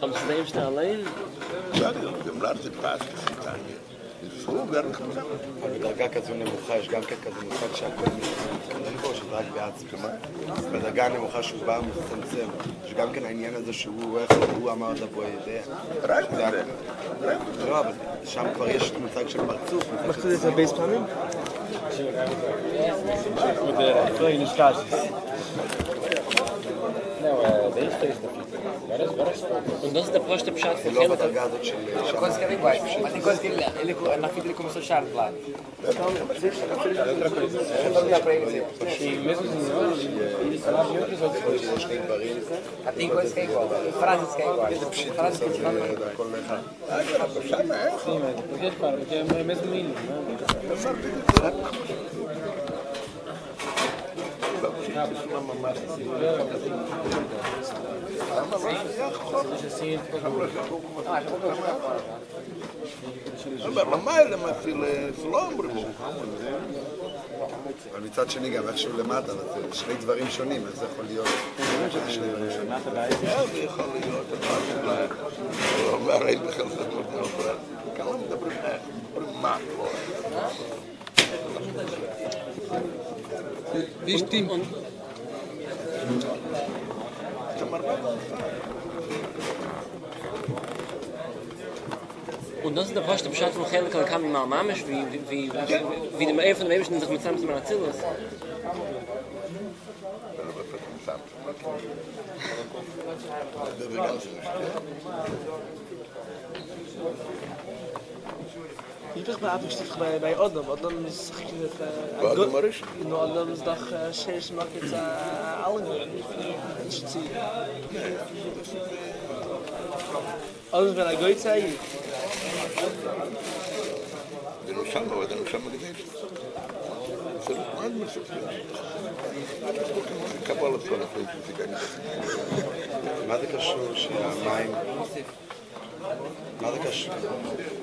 Aber es ist der Eberster allein, בסדר, גם לארץ פס, סיטניה. זכו דרך מצב. אבל בדרגה כזו נמוכה יש גם כן כזה מושג שהכל מתכוון בו, שזה רק בעצמו. בדרגה הנמוכה שהוא בא ומצטמצם, יש גם כן העניין הזה שהוא, איך הוא אמר דבו יודע. רק בזה. לא, אבל שם כבר יש מושג של פרצוף. Machst du das ein Goed, de eh, illustraties. Nou, eh, deze is das ist der Proste Pschat זה von לא Chelik. בדרגה הזאת של... שם. Coisa que é igual. Mas tem coisa que ele, ele, na fita ele começou a achar lá. Então, não dá pra ele dizer. Ah, Tem coisa que é igual. Frases que é igual. Frases que é igual. הכל אחד. Porque, cara, porque é o mesmo mínimo, né? הוא. אבל מצד שני גם איכשהו למטה, זה שני דברים שונים, איך זה יכול להיות? שונים. זה יכול לא. Und, אתה מרבה und das ist der Proste Pschat von Chelik und Kami Mama, Mamisch, wie, wie, wie, wie dem Eber von dem Ebersten sich mit Samson in Azilus. זה גם Utrecht bij Ajax toch bij, bij Adam. Adam is Adam Marisch? No, Adam is dag shares market Allen. Dat is het zie. Adam ben ik ooit zei. ده مش هم ده مش هم جديد ما عاد مسؤول كبالة ولا في كان ما ذكرش معي ما ذكرش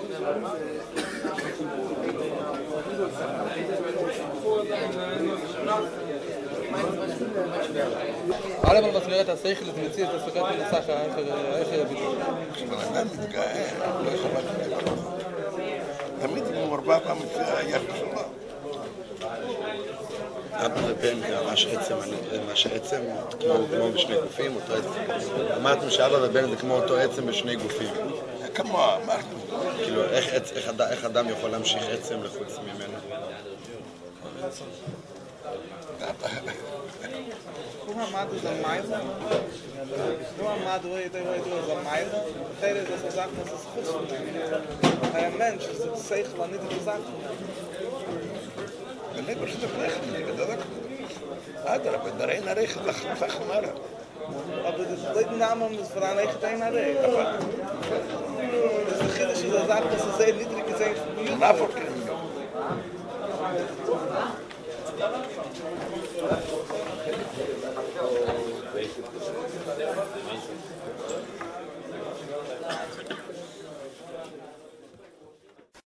קשור שהמים... מה זה mit das sogar die Sache איך יביט כשבן אדם מתגאה, לא יכול להגיד. תמיד אם הוא ארבע פעם היפה שלו. אבא ובן זה ממש עצם, ממש עצם, כמו, בשני גופים, אותו עצם. אמרתם שאבא ובן זה כמו אותו עצם בשני גופים. כמו, אמרנו. כאילו, איך, איך, איך, אדם, איך אדם יכול להמשיך עצם לחוץ ממנו? Du amad du da meile. Du amad du da meile. Teile das Sachen, das ist gut. Ein Mensch, das ist sehr, wenn nicht die Sachen. Wenn nicht, was ist der Flecht? Ich bin da, da bin da rein, da rein, aber das ist nicht Name, um das für eine echte Einheit ist. Das ist der das sagt, dass es sehr niedrig ist, eigentlich von